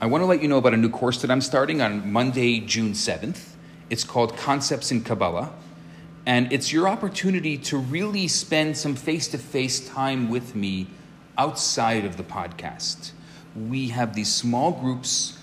I want to let you know about a new course that I'm starting on Monday, June 7th. It's called Concepts in Kabbalah. And it's your opportunity to really spend some face to face time with me outside of the podcast. We have these small groups.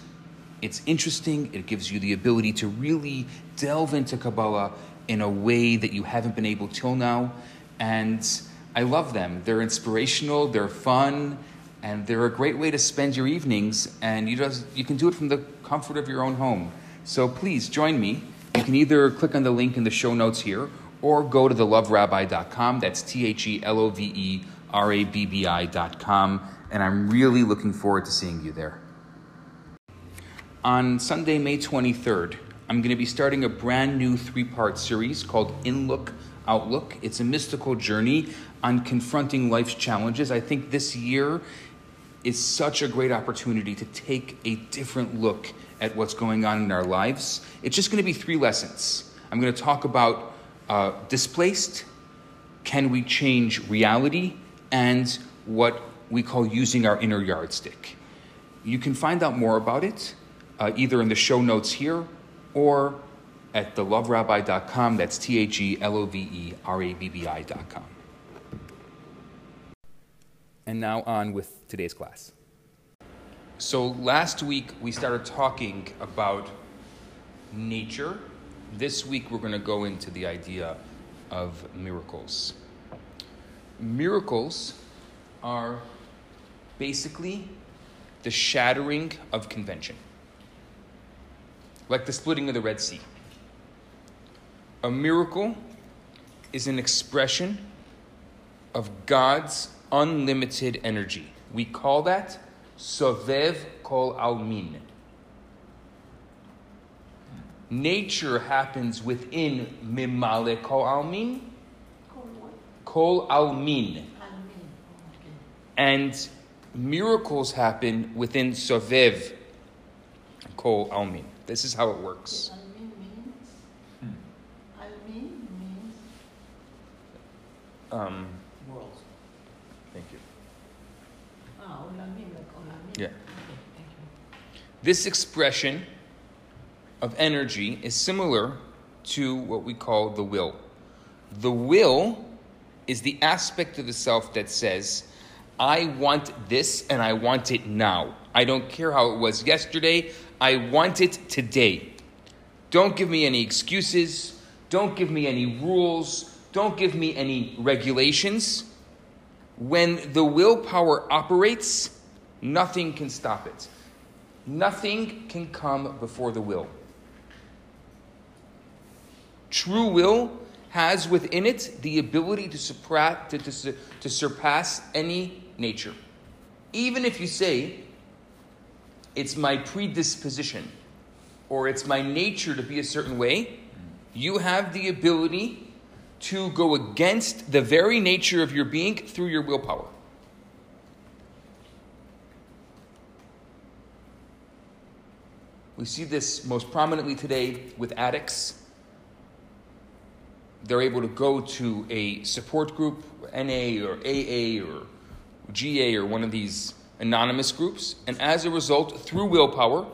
It's interesting. It gives you the ability to really delve into Kabbalah in a way that you haven't been able till now. And I love them. They're inspirational, they're fun, and they're a great way to spend your evenings. And you, just, you can do it from the comfort of your own home. So please join me. You can either click on the link in the show notes here or go to theloverabbi.com. That's T H E L O V E R A B B I.com. And I'm really looking forward to seeing you there. On Sunday, May 23rd, I'm going to be starting a brand new three part series called In Look, Outlook. It's a mystical journey on confronting life's challenges. I think this year is such a great opportunity to take a different look at what's going on in our lives. It's just going to be three lessons. I'm going to talk about uh, displaced, can we change reality, and what we call using our inner yardstick. You can find out more about it uh, either in the show notes here or at theloverabbi.com. That's T H E L O V E R A B B I.com. And now on with today's class. So last week we started talking about nature. This week we're going to go into the idea of miracles. Miracles are basically the shattering of convention, like the splitting of the Red Sea. A miracle is an expression of God's unlimited energy. We call that Sovev Kol Almin. Nature happens within Mimale Kol Almin. Kol Almin. And miracles happen within Sovev Kol Almin. This is how it works. Almin means? Almin means Um, World. thank you. ah, Olamim, like Olamim. Yeah. This expression of energy is similar to what we call the will. The will is the aspect of the self that says, I want this and I want it now. I don't care how it was yesterday, I want it today. Don't give me any excuses, don't give me any rules, don't give me any regulations. When the willpower operates, nothing can stop it. Nothing can come before the will. True will has within it the ability to, supra- to, to, to surpass any nature. Even if you say, it's my predisposition or it's my nature to be a certain way, you have the ability to go against the very nature of your being through your willpower. We see this most prominently today with addicts. They're able to go to a support group, NA or AA or GA or one of these anonymous groups, and as a result, through willpower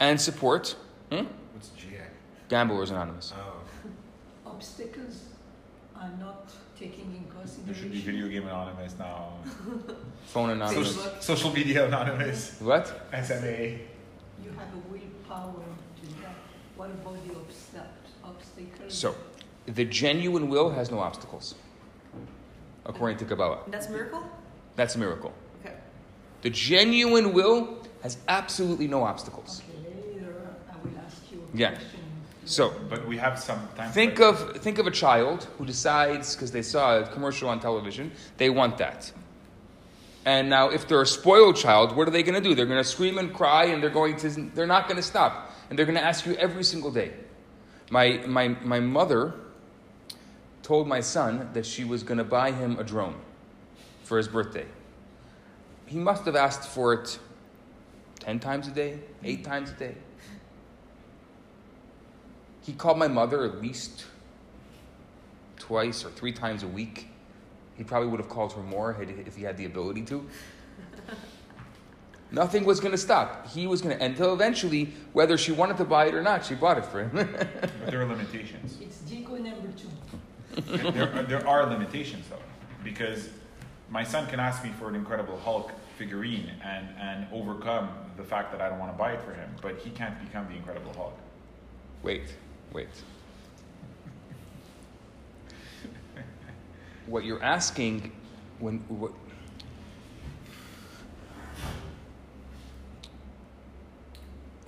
and support, hmm? What's GA? Gamblers Anonymous. Oh, Obstacles are not taking in there should be video game anonymous now. Phone Anonymous. Social, social media anonymous. What? SMA. You have a to that. What about the obstacles? So, the genuine will has no obstacles, according to Kabbalah. That's a miracle? That's a miracle. Okay. The genuine will has absolutely no obstacles. Okay, later I will ask you a Yeah. question. So, But we have some time. Think of think of a child who decides because they saw a commercial on television, they want that. And now, if they're a spoiled child, what are they going to do? They're going to scream and cry, and they're going to they're not going to stop, and they're going to ask you every single day. My my my mother told my son that she was going to buy him a drone for his birthday. He must have asked for it ten times a day, eight times a day. He called my mother at least twice or three times a week. He probably would have called her more if he had the ability to. Nothing was going to stop. He was going to, end until eventually, whether she wanted to buy it or not, she bought it for him. But there are limitations. It's Jigo number two. there, are- there are limitations though, because my son can ask me for an Incredible Hulk figurine and, and overcome the fact that I don't want to buy it for him, but he can't become the Incredible Hulk. wait, wait. What you're asking, when what,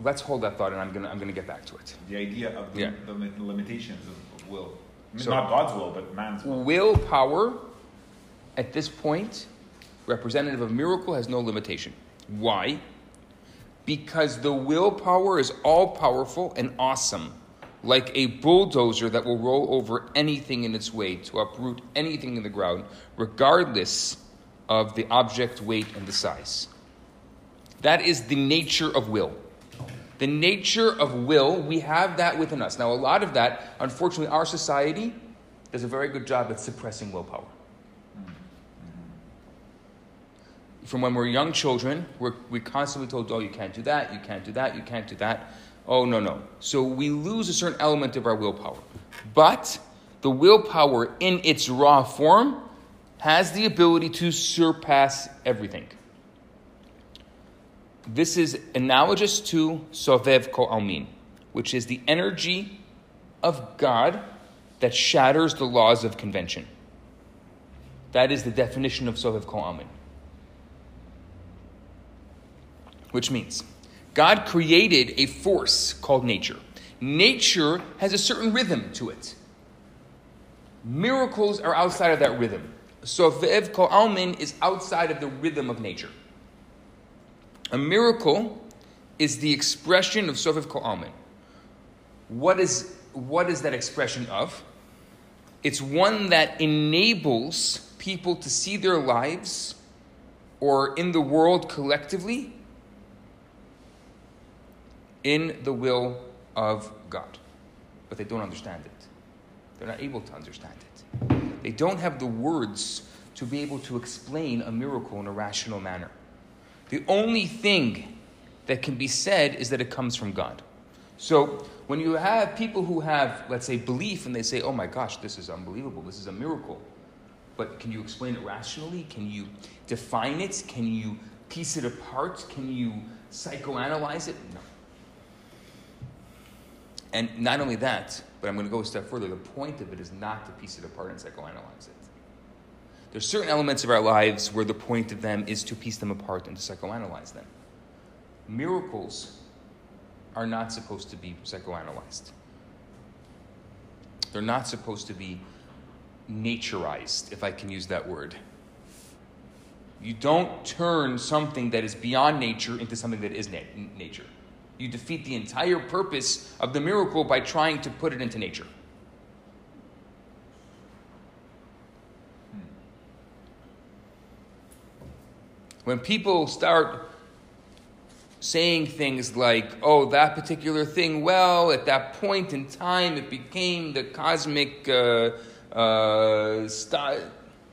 let's hold that thought, and I'm gonna I'm gonna get back to it. The idea of the, Yeah. the limitations of, of will, So- not God's will, but man's will. Willpower, at this point, representative of miracle, has no limitation. Why? Because the willpower is all powerful and awesome, like a bulldozer that will roll over anything in its way to uproot anything in the ground, regardless of the object weight and the size. That is the nature of will. The nature of will, we have that within us. Now, a lot of that, unfortunately, our society does a very good job at suppressing willpower. From when we're young children, we're, we're constantly told, oh, you can't do that, you can't do that, you can't do that. Oh, no, no. So we lose a certain element of our willpower. But the willpower in its raw form has the ability to surpass everything. This is analogous to Sovev Ko Almin, which is the energy of God that shatters the laws of convention. That is the definition of Sovev Ko Almin. Which means God created a force called nature. Nature has a certain rhythm to it. Miracles are outside of that rhythm. Sovev Ko Almin is outside of the rhythm of nature. A miracle is the expression of Sovev Ko Almin. What is, what is that expression of? It's one that enables people to see their lives or in the world collectively in the will of God. But they don't understand it. They're not able to understand it. They don't have the words to be able to explain a miracle in a rational manner. The only thing that can be said is that it comes from God. So when you have people who have, let's say, belief and they say, oh my gosh, this is unbelievable, this is a miracle. But can you explain it rationally? Can you define it? Can you piece it apart? Can you psychoanalyze it? No. And not only that, but I'm going to go a step further. The point of it is not to piece it apart and psychoanalyze it. There's certain elements of our lives where the point of them is to piece them apart and to psychoanalyze them. Miracles are not supposed to be psychoanalyzed. They're not supposed to be naturized, if I can use that word. You don't turn something that is beyond nature into something that is na- nature. You defeat the entire purpose of the miracle by trying to put it into nature. When people start saying things like, oh, that particular thing, well, at that point in time, it became the cosmic uh, uh.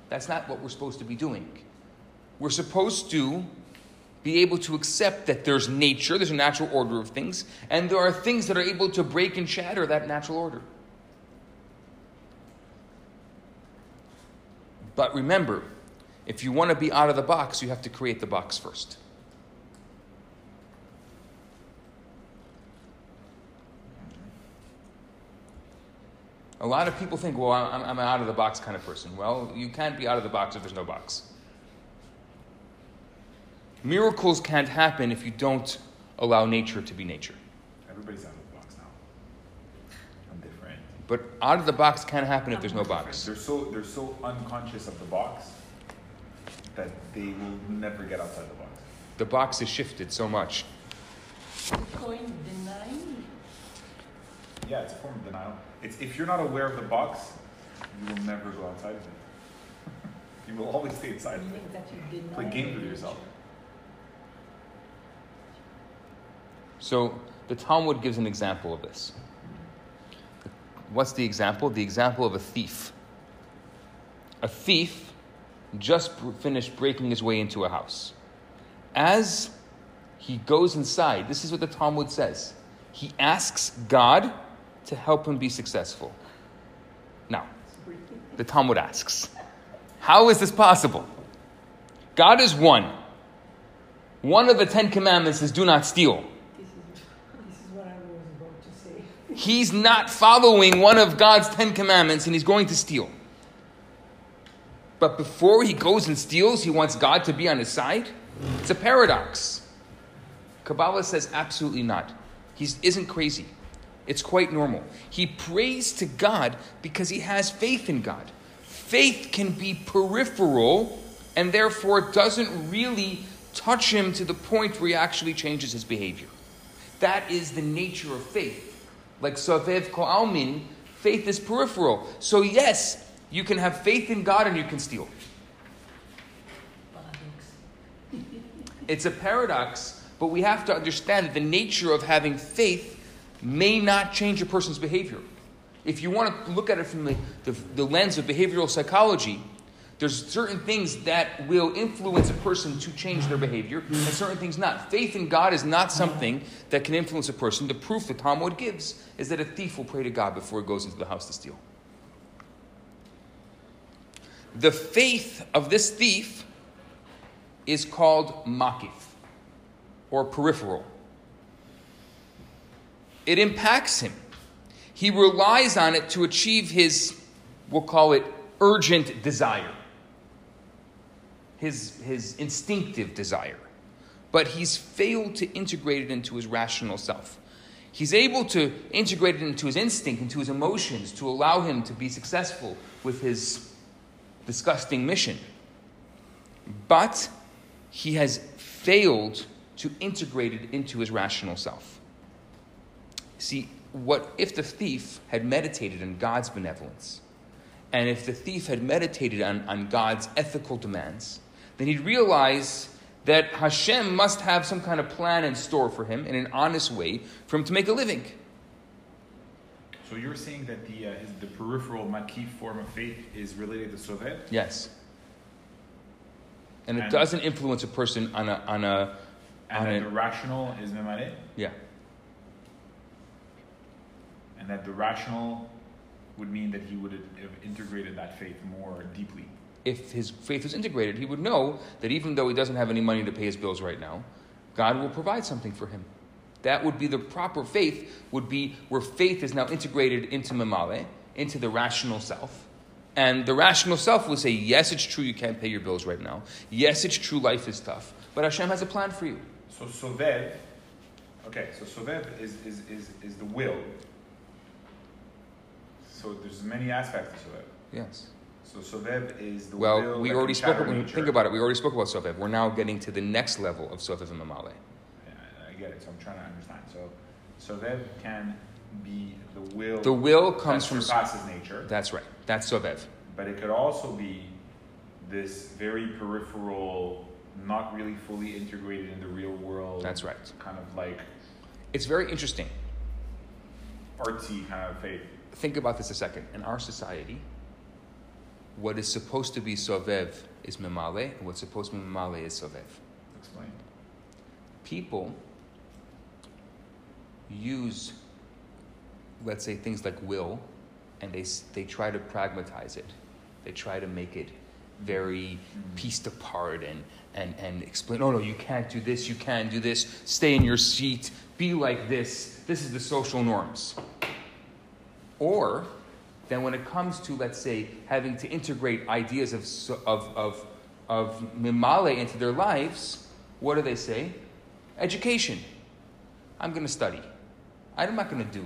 That's not what we're supposed to be doing. We're supposed to be able to accept that there's nature, there's a natural order of things, and there are things that are able to break and shatter that natural order. But remember, if you want to be out of the box, you have to create the box first. A lot of people think, well, I'm, I'm an out of the box kind of person. Well, you can't be out of the box if there's no box. Miracles can't happen if you don't allow nature to be nature. Everybody's out of the box now. I'm different. But out of the box can't happen if there's no box. They're so they're so unconscious of the box that they will never get outside the box. The box is shifted so much. Coin denying. Yeah, it's a form of denial. It's if you're not aware of the box, you will never go outside of it. you will always stay inside of it. Meaning that you deny. Play games with nature. yourself. So the Talmud gives an example of this. What's the example? The example of a thief. A thief just finished breaking his way into a house. As he goes inside. This is what the Talmud says. He asks God to help him be successful. Now, the Talmud asks, How is this possible? God is one. One of the Ten Commandments is do not steal. This is, this is what I was about to say. He's not following one of God's Ten Commandments and he's going to steal. But before he goes and steals, he wants God to be on his side? It's a paradox. Kabbalah says absolutely not. He isn't crazy. It's quite normal. He prays to God because he has faith in God. Faith can be peripheral and therefore doesn't really touch him to the point where he actually changes his behavior. That is the nature of faith. Like Sovev Ko'almin, faith is peripheral. So, yes, you can have faith in God and you can steal. It's a paradox, but we have to understand that the nature of having faith may not change a person's behavior. If you want to look at it from the, the, the lens of behavioral psychology, there's certain things that will influence a person to change their behavior, and certain things not. Faith in God is not something that can influence a person. The proof the Talmud gives is that a thief will pray to God before he goes into the house to steal. The faith of this thief is called makif, or peripheral. It impacts him. He relies on it to achieve his, we'll call it, urgent desire, his, his instinctive desire. But he's failed to integrate it into his rational self. He's able to integrate it into his instinct, into his emotions, to allow him to be successful with his disgusting mission. But he has failed to integrate it into his rational self. See, what if the thief had meditated on God's benevolence, and if the thief had meditated on, on God's ethical demands, then he'd realize that Hashem must have some kind of plan in store for him in an honest way for him to make a living. So you're saying that the uh, his, the peripheral makif form of faith is related to Sovev? Yes. And it doesn't influence a person on a, on a, And on that a the rational is memare? yeah. And that the rational would mean that he would have integrated that faith more deeply. If his faith was integrated, he would know that even though he doesn't have any money to pay his bills right now, God will provide something for him. That would be the proper faith, would be where faith is now integrated into Mamale, into the rational self. And the rational self will say, yes, it's true you can't pay your bills right now. Yes, it's true life is tough. But Hashem has a plan for you. So Sovev, okay, so Sovev is, is, is, is the will. So there's many aspects to Sovev. Yes. So Sovev is the Well, we already spoke When you think about it, we already spoke about Sovev. We're now getting to the next level of Sovev and Mamale. Yeah, I- get it. So I'm trying to understand. So Sovev can be the will. The will comes that from. surpasses nature, That's right. That's Sovev. but it could also be this very peripheral, not really fully integrated in the real world. That's right. Kind of like It's very interesting. artsy kind of faith. think about this a second. In our society, what is supposed to be sovev is memale, and what's supposed to be memale is sovev. Explain. People use, let's say, things like will, and they, they try to pragmatize it. They try to make it very mm-hmm. pieced apart and, and, and explain, oh no, you can't do this, you can't do this, stay in your seat, be like this, this is the social norms. Or then when it comes to, let's say, having to integrate ideas of, of, of, of mimale into their lives, what do they say? Education. I'm going to study. I'm not going to do.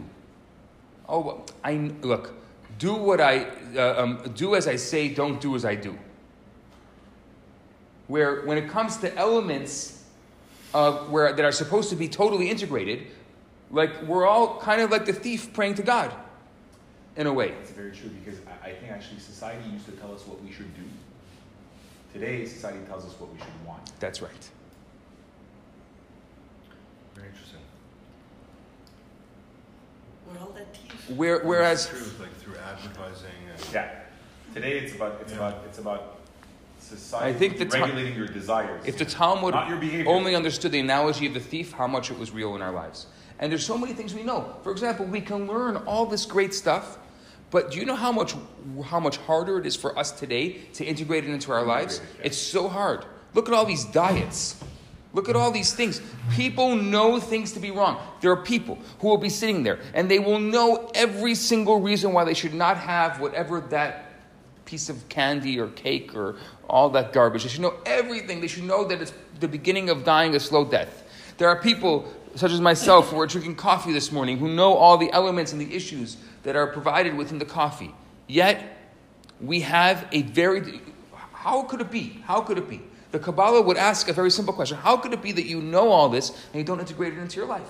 Oh, I look. Do what I uh, um, do as I say. Don't do as I do. Where when it comes to elements of where that are supposed to be totally integrated, like we're all kind of like the thief praying to God, in a way. That's very true because I, I think actually society used to tell us what we should do. Today, society tells us what we should want. That's right. Very interesting. Well, that teeth. Where, whereas It's true, like through advertising and Yeah. Today it's about it's Yeah. about it's about society I think the ta- regulating your desires. If the Talmud Not only understood the analogy of the thief, how much it was real in our lives. And there's so many things we know. For example, we can learn all this great stuff, but do you know how much how much harder it is for us today to integrate it into our lives? It's so hard. Look at all these diets. Look at all these things. People know things to be wrong. There are people who will be sitting there and they will know every single reason why they should not have whatever that piece of candy or cake or all that garbage. They should know everything. They should know that it's the beginning of dying a slow death. There are people, such as myself, who are drinking coffee this morning, who know all the elements and the issues that are provided within the coffee. Yet, we have a very. How could it be? How could it be? The Kabbalah would ask a very simple question How could it be that you know all this and you don't integrate it into your life?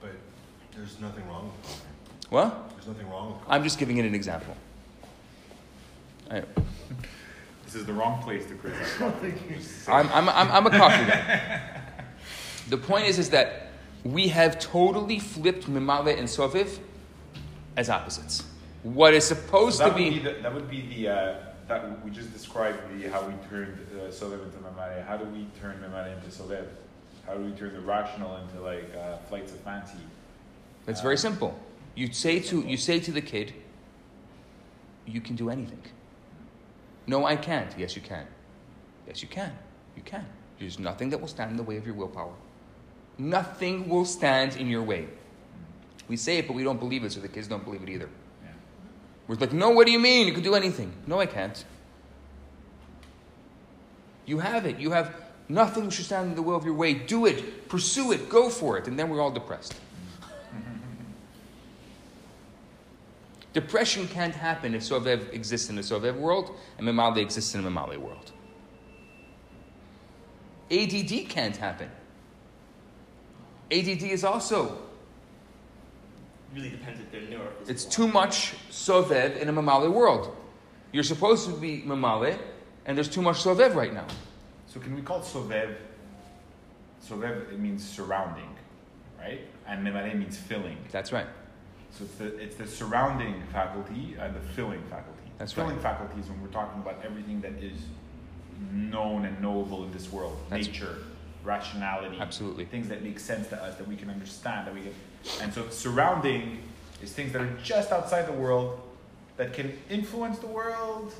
But there's nothing wrong with coffee. Well, There's nothing wrong with coffee. I'm just giving it an example. I- This is the wrong place to criticize. I'm, I'm, I'm, I'm a coffee guy. The point is, is that we have totally flipped Mimale and Soviv as opposites. What is supposed that to be, be the, that would be the uh, that we just described the how we turned uh, Solev into Mamare. How do we turn Mamare into Solev? How do we turn the rational into like uh, flights of fancy? it's very simple. You say to you say to the kid, you can do anything. No, I can't. Yes, you can. Yes, you can. You can. There's nothing that will stand in the way of your willpower. Nothing will stand in your way. We say it, but we don't believe it, so the kids don't believe it either. Yeah. We're like, no, what do you mean? You can do anything. No, I can't. You have it. You have nothing should stand in the way of your way. Do it. Pursue it. Go for it. And then we're all depressed. Depression can't happen if Sovev exists in the Sovev world and Memale exists in the Memale world. ADD can't happen. ADD is also really depends if they're neurophysical. It's too much Sovev in a Mamale world. You're supposed to be Mamale, and there's too much Sovev right now. So can we call Sovev? Sovev it means surrounding, right? And Memare means filling. That's right. So it's the it's the surrounding faculty and the filling faculty. That's filling right. faculty is when we're talking about everything that is known and knowable in this world. That's- Nature, rationality. Absolutely. Things that make sense to us, that we can understand, that we can and so surrounding is things that are just outside the world that can influence the world,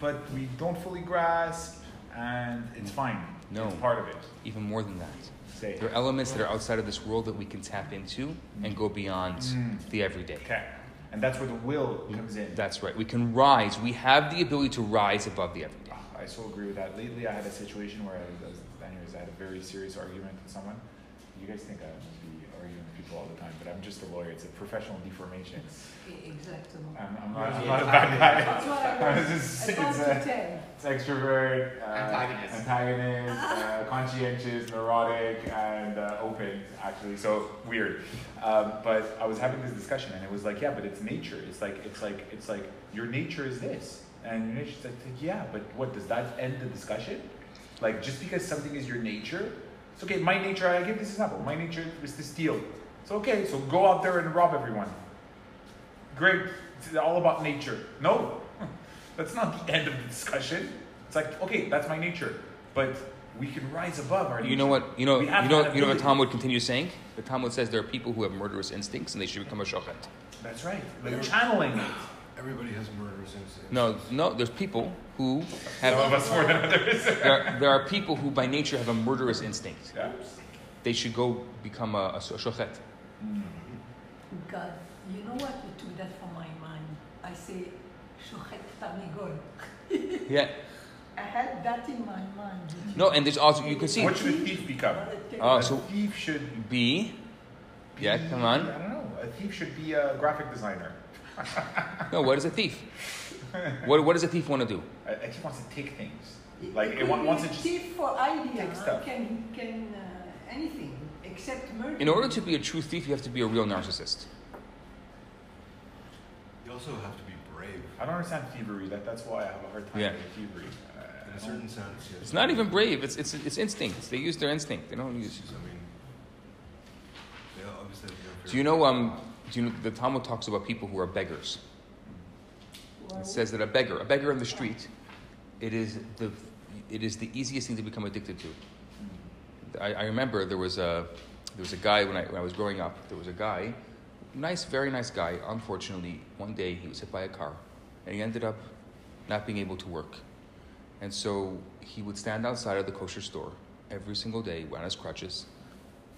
but we don't fully grasp and it's fine. No. It's part of it. Even more than that. Say There are elements that are outside of this world that we can tap into and go beyond Mm. the everyday. Okay. And that's where the will comes in. That's right. We can rise. We have the ability to rise above the everyday. I so agree with that. Lately, I had a situation where I was, anyways, I had a very serious argument with someone. You guys think I must be arguing with people all the time, but I'm just a lawyer. It's a professional deformation. E- Exactement. I'm, I'm, not, I'm not a bad guy. That's what I was It's just- it's to a- It's extrovert, uh, Antagonist. antagonist, uh, conscientious, neurotic, and uh, open. Actually, so weird. Um, but I was having this discussion, and it was like, yeah, but it's nature. It's like it's like it's like your nature is this, and your nature's like, yeah, but what does that end the discussion? Like just because something is your nature, it's okay. My nature, I give this example. My nature is to steal. It's okay. So go out there and rob everyone. Great. It's all about nature. No, that's not the end of the discussion. It's like, okay, that's my nature, but we can rise above our nature. You know what? You know. We You know. You know what ability. Talmud continues saying? The Talmud says there are people who have murderous instincts and they should become a shochet. That's right. Like channeling it. Everybody has murderous instincts. No, no. There's people who have. Some of us more than others. there, are, there are people who, by nature, have a murderous instinct. They should go become a, a, shochet. Mm-hmm. God, you know what? You took that from my mind. I say shochet tamigol. yeah. I had that in my mind. No, and there's also you can see. What should a thief become? Oh, uh, so thief should be. be yeah, come on. I don't know. A thief should be a graphic designer. No, what is a thief? What, what does a thief want to do? A, a thief wants to take things. Like it wa- wants to just. Thief for idea. take stuff. Can can uh, anything except murder. In order to be a true thief, you have to be a real narcissist. You also have to be brave. I don't understand thievery. That that's why I have a hard time Yeah. with thievery. Uh, In I a don't- certain sense, yes. It's not even brave. It's it's it's instinct. They use their instinct. They don't use. I mean, they obviously have no Do you know? Um, do you know the Talmud talks about people who are beggars? It says that a beggar, a beggar in the street, it is the it is the easiest thing to become addicted to. I, I remember there was a there was a guy when I when I was growing up. There was a guy, nice, very nice guy. Unfortunately, one day he was hit by a car, and he ended up not being able to work. And so he would stand outside of the kosher store every single day on his crutches,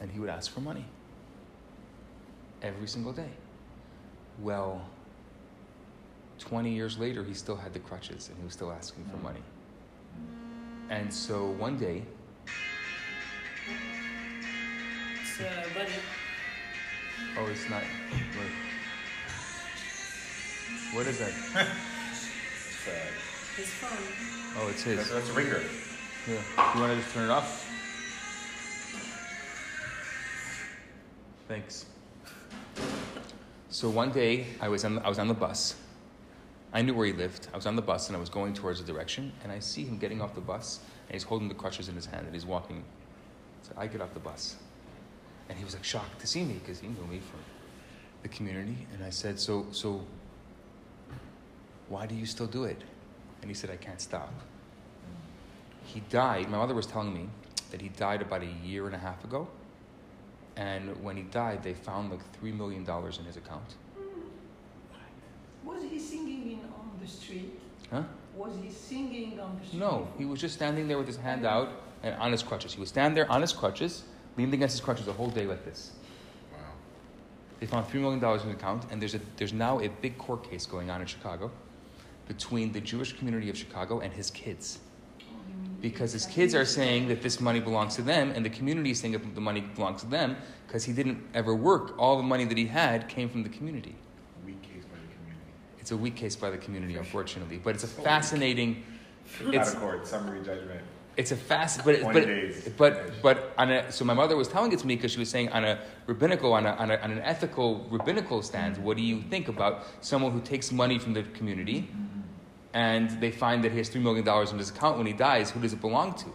and he would ask for money. Every single day. Well, 20 years later, he still had the crutches and he was still asking for Mm. money. And so one day, It's uh, buddy. oh, it's not. What, what is that? It's, uh, His phone. Oh, it's his. that's a ringer. Here. You want to just turn it off? Thanks. So one day I was on the, I was on the bus. I knew where he lived. I was on the bus and I was going towards the direction, and I see him getting off the bus, and he's holding the crutches in his hand, and he's walking. So I get off the bus, and he was like shocked to see me because he knew me from the community, and I said, "So, so, why do you still do it?" And he said, "I can't stop." He died. My mother was telling me that he died about a year and a half ago, and when he died, they found like three million dollars in his account. Was he singing in on the street? Huh? Was he singing on the street? No, he was just standing there with his hand out and on his crutches. He would stand there on his crutches, leaned against his crutches the whole day like this. Wow. They found three million dollars in his account, and there's a there's now a big court case going on in Chicago between the Jewish community of Chicago and his kids. Because his kids are saying that this money belongs to them, and the community is saying that the money belongs to them because he didn't ever work. All the money that he had came from the community. Weak case by the community. It's a weak case by the community, unfortunately, but it's a fascinating. Out It's of court, summary judgment. it's a fast, but but days. but but on a so my mother was telling it to me because she was saying on a rabbinical on a, on, a, on an ethical rabbinical stance, what do you think about someone who takes money from the community, and they find that he has three million dollars in his account when he dies? Who does it belong to?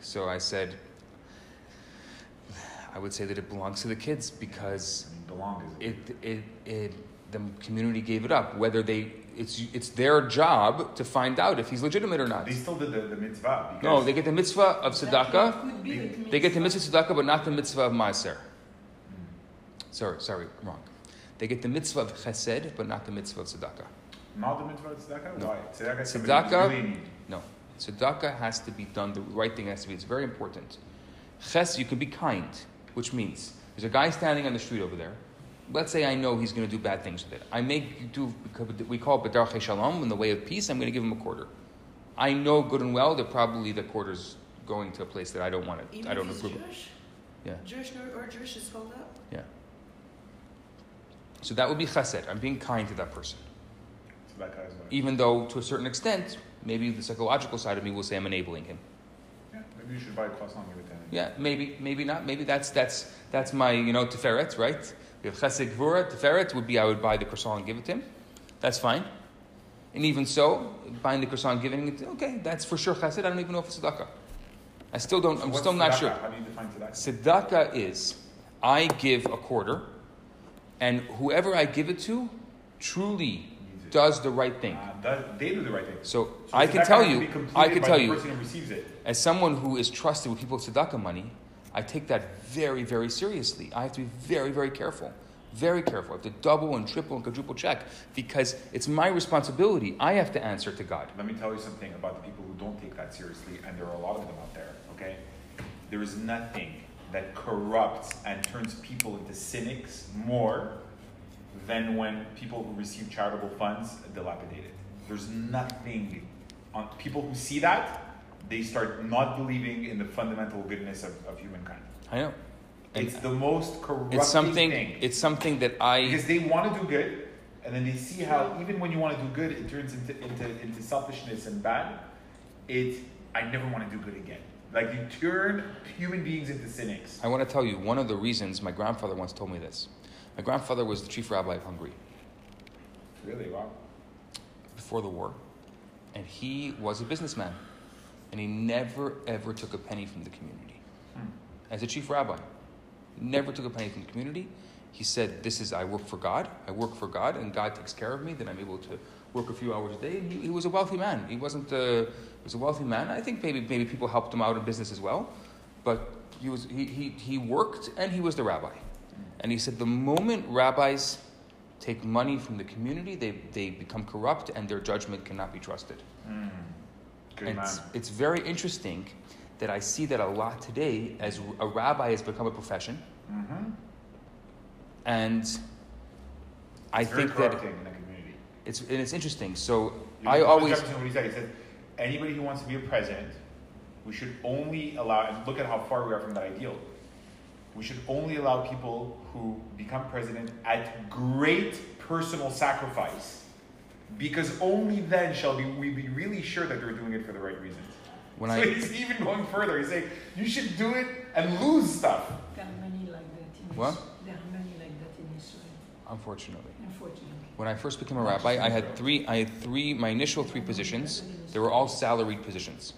So I said, I would say that it belongs to the kids because I mean, belong is it, it, it, the community gave it up. Whether they, it's, it's their job to find out if he's legitimate or not. They still did the, the mitzvah. Because No, they get the mitzvah of tzedakah. Could be the They get the mitzvah of tzedakah, but not the mitzvah of maaser. Hmm. Sorry, sorry, wrong. They get the mitzvah of chesed, but not the mitzvah of tzedakah. Not the mitzvah of tzedakah? No. Why? Tzedakah is Tzedakah- really need. No, tzedakah has to be done. The right thing has to be. It's very important. Ches, you can be kind, which means there's a guy standing on the street over there. Let's say I know he's going to do bad things with it. I make do we call it bedarkei shalom in the way of peace. I'm going to give him a quarter. I know good and well that probably the quarter's going to a place that I don't want it. Even I don't if he's approve. of. Jewish? Yeah. Jewish or, or Jewish is called out? Yeah. So that would be chesed. I'm being kind to that person. Tzedakah is what? Even though, to a certain extent, maybe the psychological side of me will say I'm enabling him. Yeah, maybe you should buy a croissant and give it to him. Yeah, maybe, maybe not. Maybe that's that's that's my you know tiferet, right? We have chesed gvura. Tiferet would be I would buy the croissant and give it to him. That's fine. And even so, buying the croissant, and giving it, okay, that's for sure chesed. I don't even know if it's tzedakah. I still don't. So I'm still not sure. How do you define tzedakah? Tzedakah is I give a quarter, and whoever I give it to truly. Does the right thing. Uh, that, they do the right thing. So, So I can tell you, I can tell you, person who receives it. as someone who is trusted with people's tzedakah money, I take that very, very seriously. I have to be very, very careful. Very careful. I have to double and triple and quadruple check because it's my responsibility. I have to answer to God. Let me tell you something about the people who don't take that seriously, and there are a lot of them out there, okay? There is nothing that corrupts and turns people into cynics more than when people who receive charitable funds dilapidate it. There's nothing on people who see that, they start not believing in the fundamental goodness of, of humankind. I know. And It's the most corrupting it's something. thing. It's something that I. because they want to do good, and then they see how even when you want to do good, it turns into, into, into selfishness and bad. It I never want to do good again. Like you turn human beings into cynics. I want to tell you one of the reasons my grandfather once told me this. My grandfather was the chief rabbi of Hungary Really, wow. before the war, and he was a businessman, and he never ever took a penny from the community. Hmm. As a chief rabbi, never took a penny from the community, He said, "This is I work for God. I work for God, and God takes care of me. Then I'm able to work a few hours a day." He, he was a wealthy man. He wasn't. A, he was a wealthy man. I think maybe maybe people helped him out in business as well, but he was he he, he worked and he was the rabbi. And he said, the moment rabbis take money from the community, they, they become corrupt and their judgment cannot be trusted. Mm. Good and man. it's, it's very interesting that I see that a lot today as a rabbi has become a profession. Mm-hmm. And I It's very think that in the community. it's, and it's interesting. So You I always, Jefferson, what he said, he said, anybody who wants to be a president, we should only allow, and look at how far we are from that ideal. We should only allow people who become president at great personal sacrifice, because only then shall we, we be really sure that they're doing it for the right reasons. when so I, he's even going further. He's saying you should do it and lose stuff. There are many like that in What? There are many like that in Israel, unfortunately, unfortunately. when I first became a rabbi, I had three, I had three, my initial three positions, they were all salaried positions.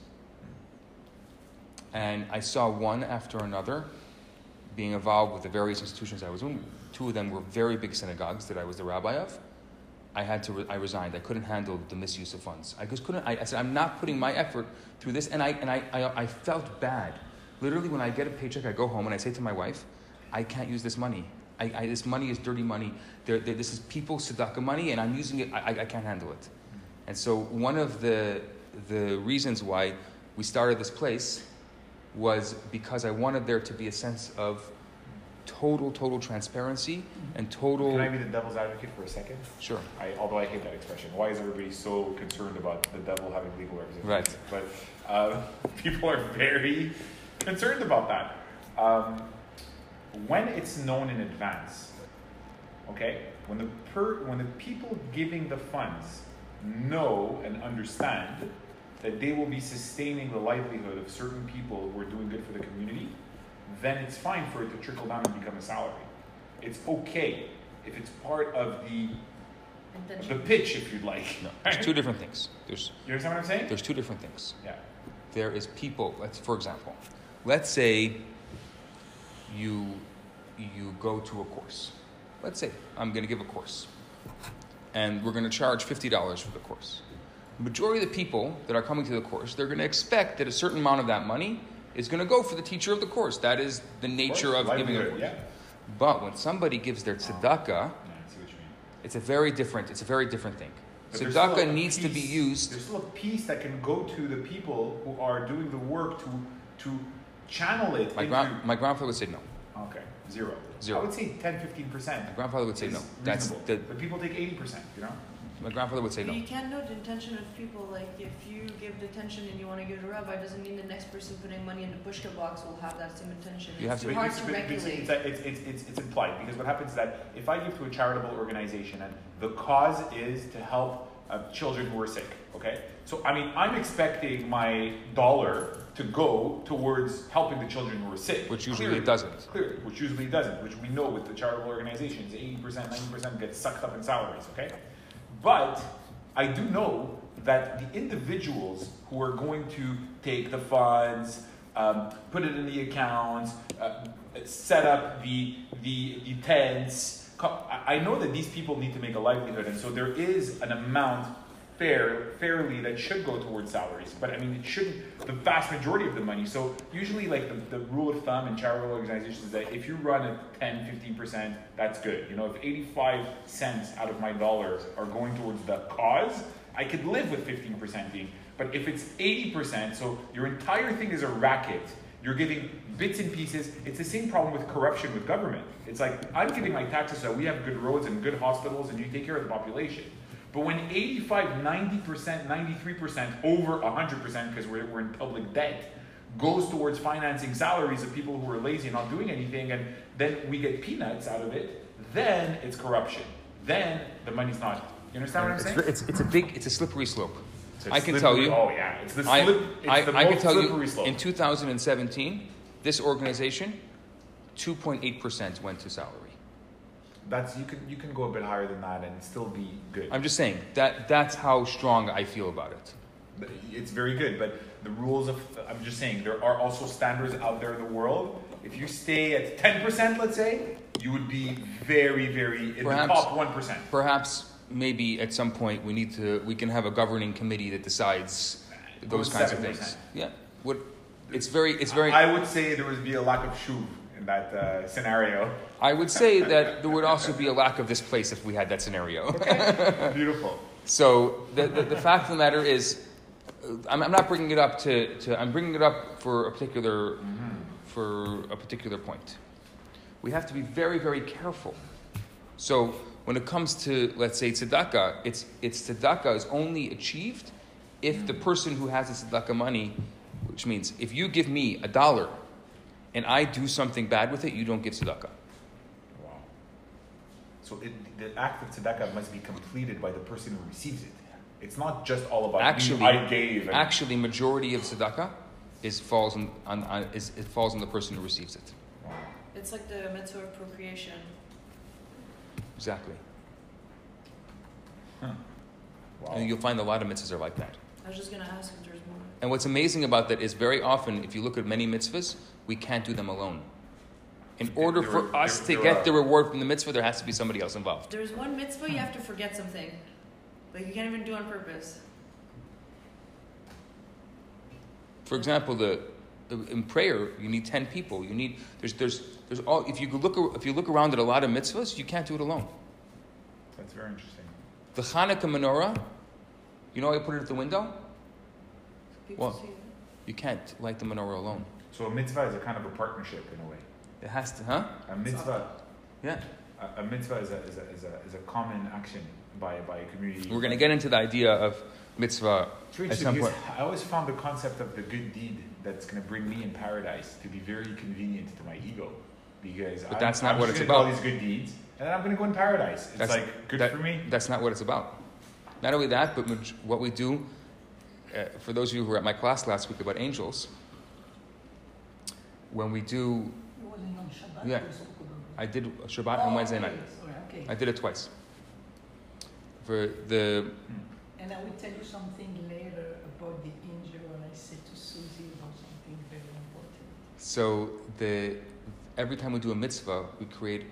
And I saw one after another being involved with the various institutions I was in. Two of them were very big synagogues that I was the rabbi of. I had to, re- I resigned. I couldn't handle the misuse of funds. I just couldn't, I, I said, I'm not putting my effort through this. And, I, and I, I, I felt bad. Literally, when I get a paycheck, I go home and I say to my wife, I can't use this money. I, I, this money is dirty money. They're, they're- this is people's tzedakah money, and I'm using it. I, I- I can't handle it. And so, one of the, the reasons why we started this place was because I wanted there to be a sense of total, total transparency and total. Can I be the devil's advocate for a second? Sure. I, although I hate that expression. Why is everybody so concerned about the devil having legal representation? Right. But uh, people are very concerned about that. Um, when it's known in advance, okay, when the per, when the people giving the funds know and understand that they will be sustaining the livelihood of certain people who are doing good for the community, then it's fine for it to trickle down and become a salary. It's okay if it's part of the the pitch, if you'd like. No, there's two different things. There's, You understand what I'm saying? there's two different things. Yeah. There is people. Let's, for example, let's say you you go to a course. Let's say I'm going to give a course, and we're going to charge fifty dollars for the course. The majority of the people that are coming to the course, they're going to expect that a certain amount of that money is going to go for the teacher of the course. That is the nature of giving a course. Yeah. But when somebody gives their tzedakah, Yeah, I see what you mean. it's a very different. It's a very different thing. But Tzedakah needs to be used. There's still a piece that can go to the people who are doing the work to to channel it My, into. grand, my grandfather would say no. okay, zero. Zero. I would say 10, 15 percent. My grandfather would say no. That's the, But people take eighty percent. You know. My grandfather would say no. You can't know the intention of people. Like, if you give the intention and you want to give it to rabbi, doesn't mean the next person putting money in the pushka box will have that same intention. You it's to- too But hard it's- to it's- regulate. It's, it's, it's, it's, it's implied because what happens is that if I give to a charitable organization and the cause is to help uh, children who are sick, okay? So, I mean, I'm expecting my dollar to go towards helping the children who are sick. Which usually Clearly. it doesn't. Clearly, which usually it doesn't, which we know with the charitable organizations, 80%, 90% gets sucked up in salaries, okay? But I do know that the individuals who are going to take the funds, um, put it in the accounts, uh, set up the, the, the tents, I I know that these people need to make a livelihood, and so there is an amount fair, fairly that should go towards salaries. But I mean, it shouldn't, the vast majority of the money. So usually like the, the rule of thumb in charitable organizations is that if you run at 10, 15%, that's good. You know, if 85 cents out of my dollars are going towards the cause, I could live with 15% being. But if it's 80%, so your entire thing is a racket, you're giving bits and pieces. It's the same problem with corruption with government. It's like, I'm giving my taxes so we have good roads and good hospitals and you take care of the population. But when 85, 90%, 93%, over 100%, because we're, we're in public debt, goes towards financing salaries of people who are lazy and not doing anything, and then we get peanuts out of it, then it's corruption. Then the money's not. You understand what I'm It's, saying? it's, it's a big, it's a slippery slope. It's I can slippery- tell you. Oh, yeah. It's the I, slip. It's I, the I can most tell you, slope. in 2017, this organization, 2.8% went to salary. That's you can you can go a bit higher than that and still be good. I'm just saying that that's how strong I feel about it. It's very good, but the rules of I'm just saying there are also standards out there in the world. If you stay at ten percent, let's say, you would be very, very in Perhaps- the top one percent. Perhaps, maybe at some point, we need to, we can have a governing committee that decides those kinds of 7%. things. Yeah, what, it's very, it's very, I would say there would be a lack of shuv in that uh, scenario. I would say that there would also be a lack of this place if we had that scenario. Beautiful. So the, the, the fact of the matter is, uh, I'm, I'm not bringing it up to, to I'm bringing it up for a particular for a particular point. We have to be very very careful. So when it comes to let's say tzedakah, it's it's tzedakah is only achieved if the person who has the tzedakah money, which means if you give me a dollar, and I do something bad with it, you don't give tzedakah. Wow. So it, the act of tzedakah must be completed by the person who receives it. It's not just all about Actually- I gave. And, Actually, majority of tzedakah is falls on, on, on is it falls on the person who receives it. Wow. It's like the mitzvah of procreation. Exactly. Wow. And you'll find a lot of mitzvahs are like that. I was just gonna ask if there's more. And what's amazing about that is very often, if you look at many mitzvahs, we can't do them alone. In order There for were- us there- to there get are- the reward from the mitzvah, there has to be somebody else involved. There's one mitzvah you have to forget something. Like you can't even do on purpose. For example, the in prayer, you need ten people. You need there's there's there's all. If you look ar- if you look around at a lot of mitzvahs, you can't do it alone. That's very interesting. The Hanukkah menorah, you know, why I put it at the window. People What? see it. You can't light the menorah alone. So a mitzvah is a kind of a partnership in a way. It has to, huh? A mitzvah, Yeah. a, a mitzvah is a, is, a, is, a, is a common action by, by a community. We're going to get into the idea of mitzvah at some point. I always found the concept of the good deed that's going to bring me in paradise to be very convenient to my ego. Because But I'm, that's not I'm what it's about. all these good deeds, and then I'm going to go in paradise. It's That's- like good that- for me. That's not what it's about. Not only that, but what we do, uh, for those of you who were at my class last week about angels, when we do, It wasn't on Shabbat. Yeah. it was on Kudosh. I did Shabbat on Oh, Wednesday okay, night. Okay. I did it twice. For the, And I will tell you something later about the injury when I said to Susie about something very important. so the, every time we do a mitzvah, we create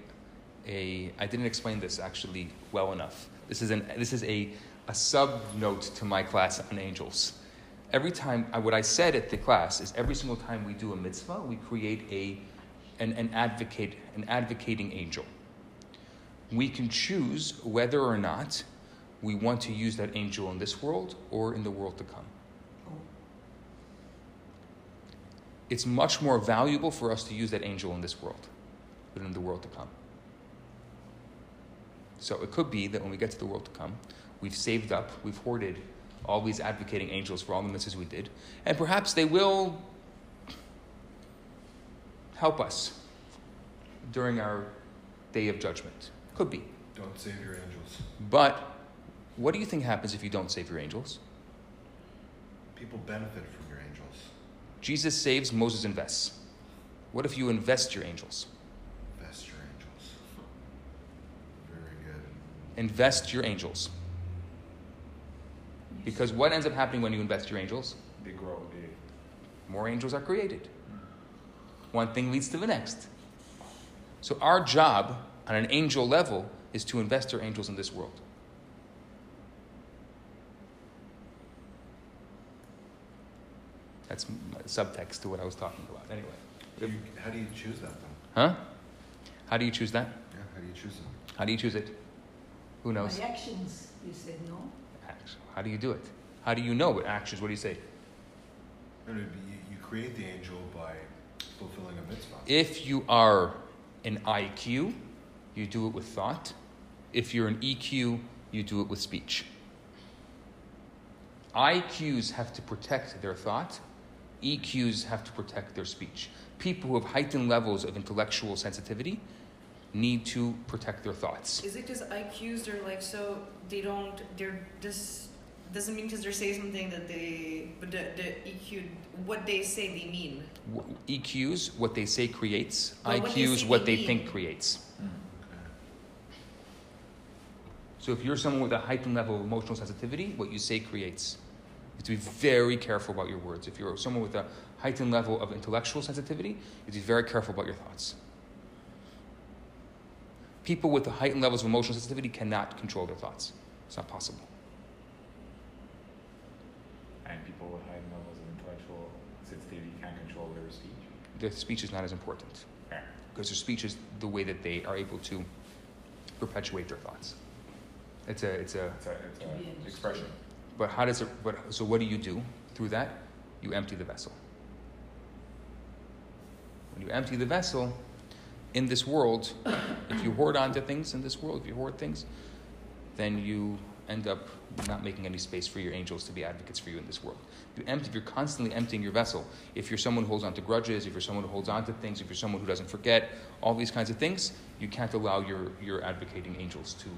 a, I didn't explain this actually well enough. This is, an, this is a, a sub note to my class on angels. Every time, I, what I said at the class is every single time we do a mitzvah, we create a, an, an advocate, an advocating angel. We can choose whether or not we want to use that angel in this world or in the world to come. It's much more valuable for us to use that angel in this world than in the world to come. So it could be that when we get to the world to come, we've saved up, we've hoarded these advocating angels for all the misses we did, and perhaps they will help us during our day of judgment. Could be. Don't save your angels. But what do you think happens if you don't save your angels? People benefit from your angels. Jesus saves, Moses invests. What if you invest your angels? Invest your angels. Very good. Invest your angels. Because what ends up happening when you invest your angels? They grow. They, More angels are created. One thing leads to the next. So, our job on an angel level is to invest our angels in this world. That's m- subtext to what I was talking about. Anyway. Do you, how do you choose that then? Huh? How do you choose that? Yeah, how do you choose them? How do you choose it? Who knows? My actions, you said no. Actions. How do you do it? How do you know what actions? What do you say? No, no, you, you create the angel by fulfilling a mitzvah. If you are an IQ, you do it with thought. If you're an EQ, you do it with speech. IQs have to protect their thought, EQs have to protect their speech. People who have heightened levels of intellectual sensitivity need to protect their thoughts. Is it because IQs are like so they don't they're this doesn't mean because they're saying something that they but the, the EQ what they say they mean. EQs, what they say creates. But what they IQs, what they they think creates. Okay. So if you're someone with a heightened level of emotional sensitivity, what you say creates. You have to be very careful about your words. If you're someone with a heightened level of intellectual sensitivity, you have to be very careful about your thoughts. People with the heightened levels of emotional sensitivity cannot control their thoughts. It's not possible. And people with high levels of intellectual sensitivity can't control their speech. Their speech is not as important Fair. because their speech is the way that they are able to perpetuate their thoughts. It's a, it's a, It's a, it's a expression. but how does it, but, so what do you do through that? You empty the vessel. When you empty the vessel, in this world, if you hoard onto things in this world, if you hoard things, then you end up not making any space for your angels to be advocates for you in this world. You empty, if you're constantly emptying your vessel, if you're someone who holds on to grudges, if you're someone who holds on to things, if you're someone who doesn't forget, all these kinds of things, you can't allow your, your advocating angels to,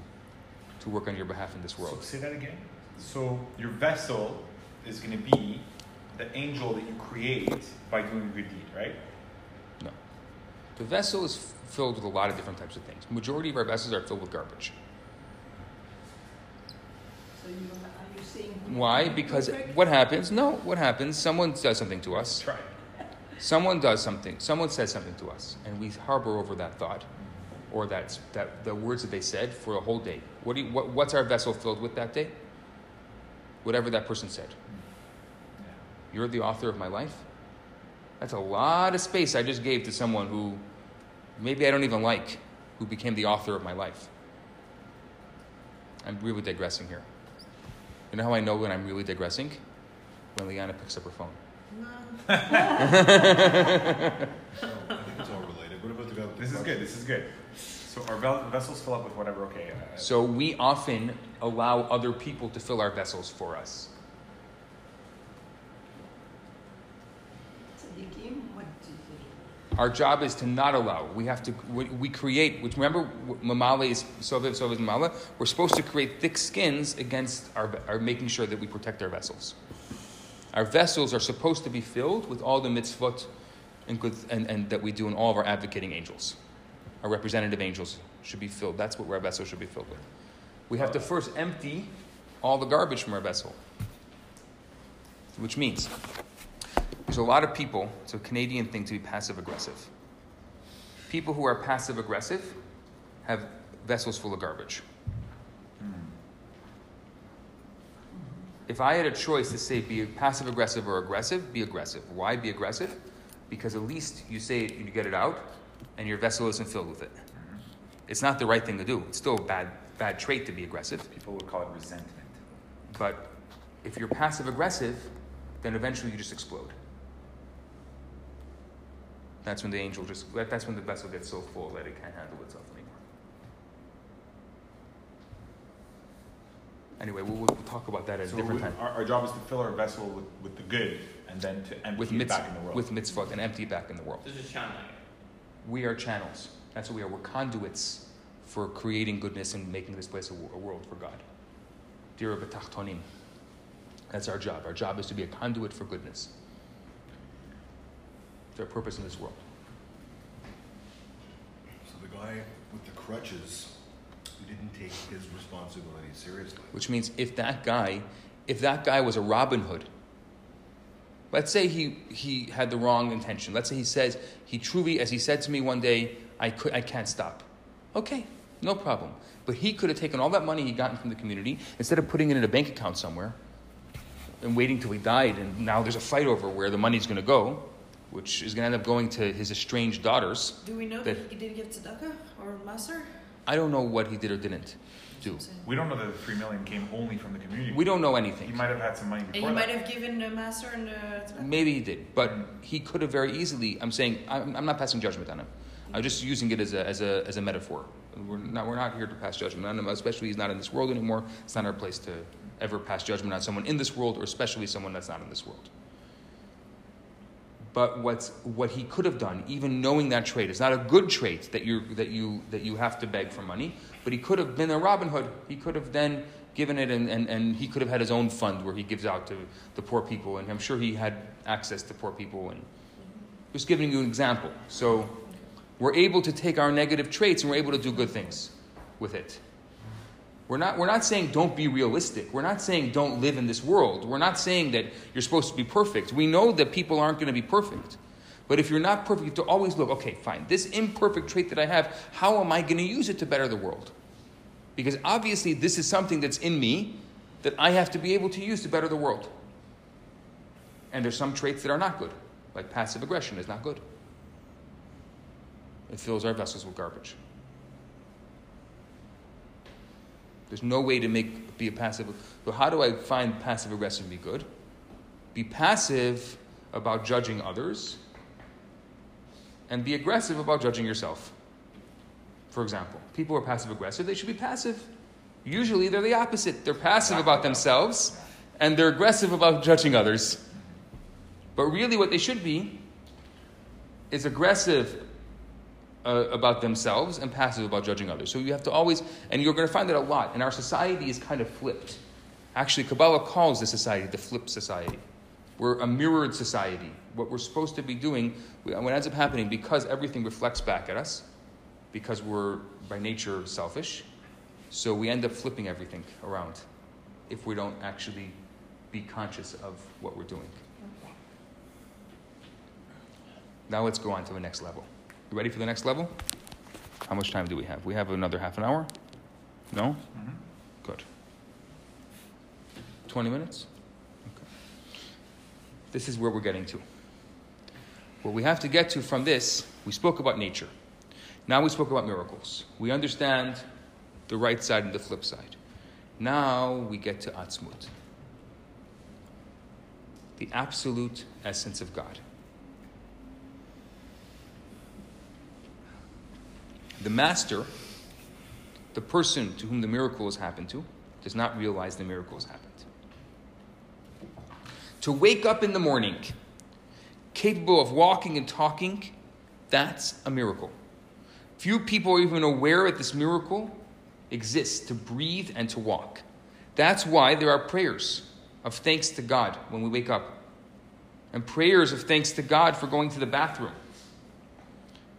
to work on your behalf in this So world. say that again. So your vessel is going to be the angel that you create by doing a good deed, right? No. The vessel is filled with a lot of different types of things. Majority of our vessels are filled with garbage. So you, are you saying? Why? Because what happens? No, what happens? Someone does something to us. Try. Someone does something. Someone says something to us, and we harbor over that thought, or that that the words that they said for a whole day. What do you, what, what's our vessel filled with that day? Whatever that person said. Yeah. You're the author of my life. That's a lot of space I just gave to someone who maybe I don't even like, who became the author of my life. I'm really digressing here. You know how I know when I'm really digressing? When Liana picks up her phone. I think it's all related. What about the This is good. This is good. So our vessels fill up with whatever. Okay. Uh, So we often allow other people to fill our vessels for us. Tzaddikim, what do you say? Our job is to not allow. We have to. We, create. Which remember, mamale is sovev sovev mamale. We're supposed to create thick skins against our, our making sure that we protect our vessels. Our vessels are supposed to be filled with all the mitzvot and good and, and that we do in all of our advocating angels. Our representative angels should be filled. That's what our vessel should be filled with. We have to first empty all the garbage from our vessel. Which means there's a lot of people, it's a Canadian thing to be passive aggressive. People who are passive aggressive have vessels full of garbage. If I had a choice to say be passive aggressive or aggressive, be aggressive. Why be aggressive? Because at least you say it, you get it out, and your vessel isn't filled with it. It's not the right thing to do. It's still a bad, bad trait to be aggressive. people would call it resentment. But if you're passive aggressive, then eventually you just explode. That's when the angel just, that's when the vessel gets so full that it can't handle itself anymore. Anyway, we'll, we'll talk about that at a different we, time. our, our job is to fill our vessel with, with the good and then to empty With, it mitz, back in the world. with mitzvot and empty it back in the world. This is channeling. We are channels. That's what we are. We're conduits for creating goodness and making this place a, a world for God. Dira b'tachtonim. That's our job. Our job is to be a conduit for goodness. Our purpose in this world. So the guy with the crutches, who didn't take his responsibility seriously. Which means if that guy, if that guy was a Robin Hood, let's say he, he had the wrong intention. Let's say he says, he truly, as he said to me one day, I, could, I can't stop. Okay, no problem. But he could have taken all that money he gotten from the community, instead of putting it in a bank account somewhere and waiting till he died, and now there's a fight over where the money's going to go, which is going to end up going to his estranged daughters. Do we know That- that he did give tzedakah or maser? I don't know what he did or didn't do. we don't know that the three million came only from the community. We don't know anything. He might have had some money before. And before he might have given a maser and a tzedakah. Maybe he did, but hmm. he could have very easily. I'm saying I'm, I'm not passing judgment on him. I'm just using it as a, as a, as a metaphor. We're not, we're not here to pass judgment on him, especially he's not in this world anymore. It's not our place to ever pass judgment on someone in this world, or especially someone that's not in this world. But what's, what he could have done, even knowing that trait, it's not a good trait that, you that, you, that you have to beg for money, but he could have been a Robin Hood. He could have then given it, and, and, and he could have had his own fund where he gives out to the poor people, and I'm sure he had access to poor people. And just giving you an example. So we're able to take our negative traits and we're able to do good things with it. We're not, we're not saying don't be realistic. We're not saying don't live in this world. We're not saying that you're supposed to be perfect. We know that people aren't going to be perfect. But if you're not perfect, you have to always look, okay, fine, this imperfect trait that I have, how am I going to use it to better the world? Because obviously, this is something that's in me that I have to be able to use to better the world. And there's some traits that are not good, like passive aggression is not good. It fills our vessels with garbage. There's no way to make be a passive. So how do I find passive aggression be good? Be passive about judging others, and be aggressive about judging yourself. For example, people who are passive aggressive, they should be passive. Usually they're the opposite. They're passive about themselves and they're aggressive about judging others. But really, what they should be is aggressive uh, about themselves and passive about judging others. So you have to always, and you're going to find that a lot. And our society is kind of flipped. Actually, Kabbalah calls this society the flip society. We're a mirrored society. What we're supposed to be doing, what ends up happening, because everything reflects back at us, because we're by nature selfish, so we end up flipping everything around if we don't actually be conscious of what we're doing. Now let's go on to the next level. You ready for the next level? How much time do we have? We have another half an hour? No? Mm-hmm. Good. 20 minutes? Okay. This is where we're getting to. What we have to get to from this, we spoke about nature. Now we spoke about miracles. We understand the right side and the flip side. Now we get to Atzmut, the absolute essence of God. The master, the person to whom the miracle has happened to, does not realize the miracle has happened. To wake up in the morning, capable of walking and talking, that's a miracle. Few people are even aware that this miracle exists to breathe and to walk. That's why there are prayers of thanks to God when we wake up, and prayers of thanks to God for going to the bathroom.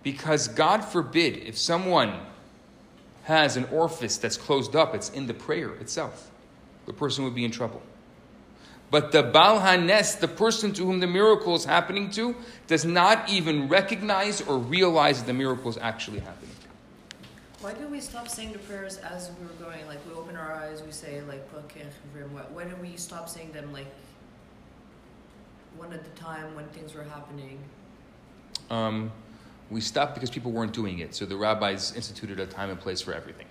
Because God forbid, if someone has an orifice that's closed up, it's in the prayer itself, the person would be in trouble. But the Baal Hanes, the person to whom the miracle is happening to, does not even recognize or realize that the miracle is actually happening. Why do we stop saying the prayers as we were going? Like we open our eyes, we say like Why do we stop saying them like one at a time when things were happening? Um, we stopped because people weren't doing it. So the rabbis instituted a time and place for everything.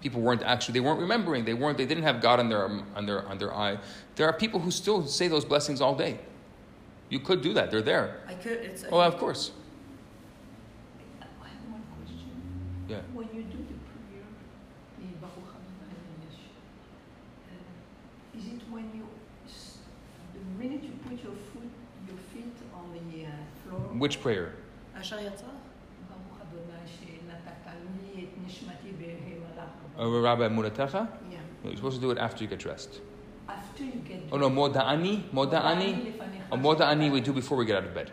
People weren't actually they weren't remembering. They weren't they didn't have God on their on their on their eye. There are people who still say those blessings all day. You could do that. They're there. I could. It's. Oh, of course. I have one question. Yeah. When you do the prayer, the Baruch Adonai Melech, uh, is it when you, the minute you put your foot, your feet on the uh, floor? Which prayer? Asher Yatzah? ברוך אדוני שנתת לי את נשמתי בהימלך. Uh, Rabbi Munatecha? Yeah. No, you're supposed to do it after you get dressed. After you get Oh no, Moda'ani? Moda'ani? A Moda'ani we do before we get out of bed.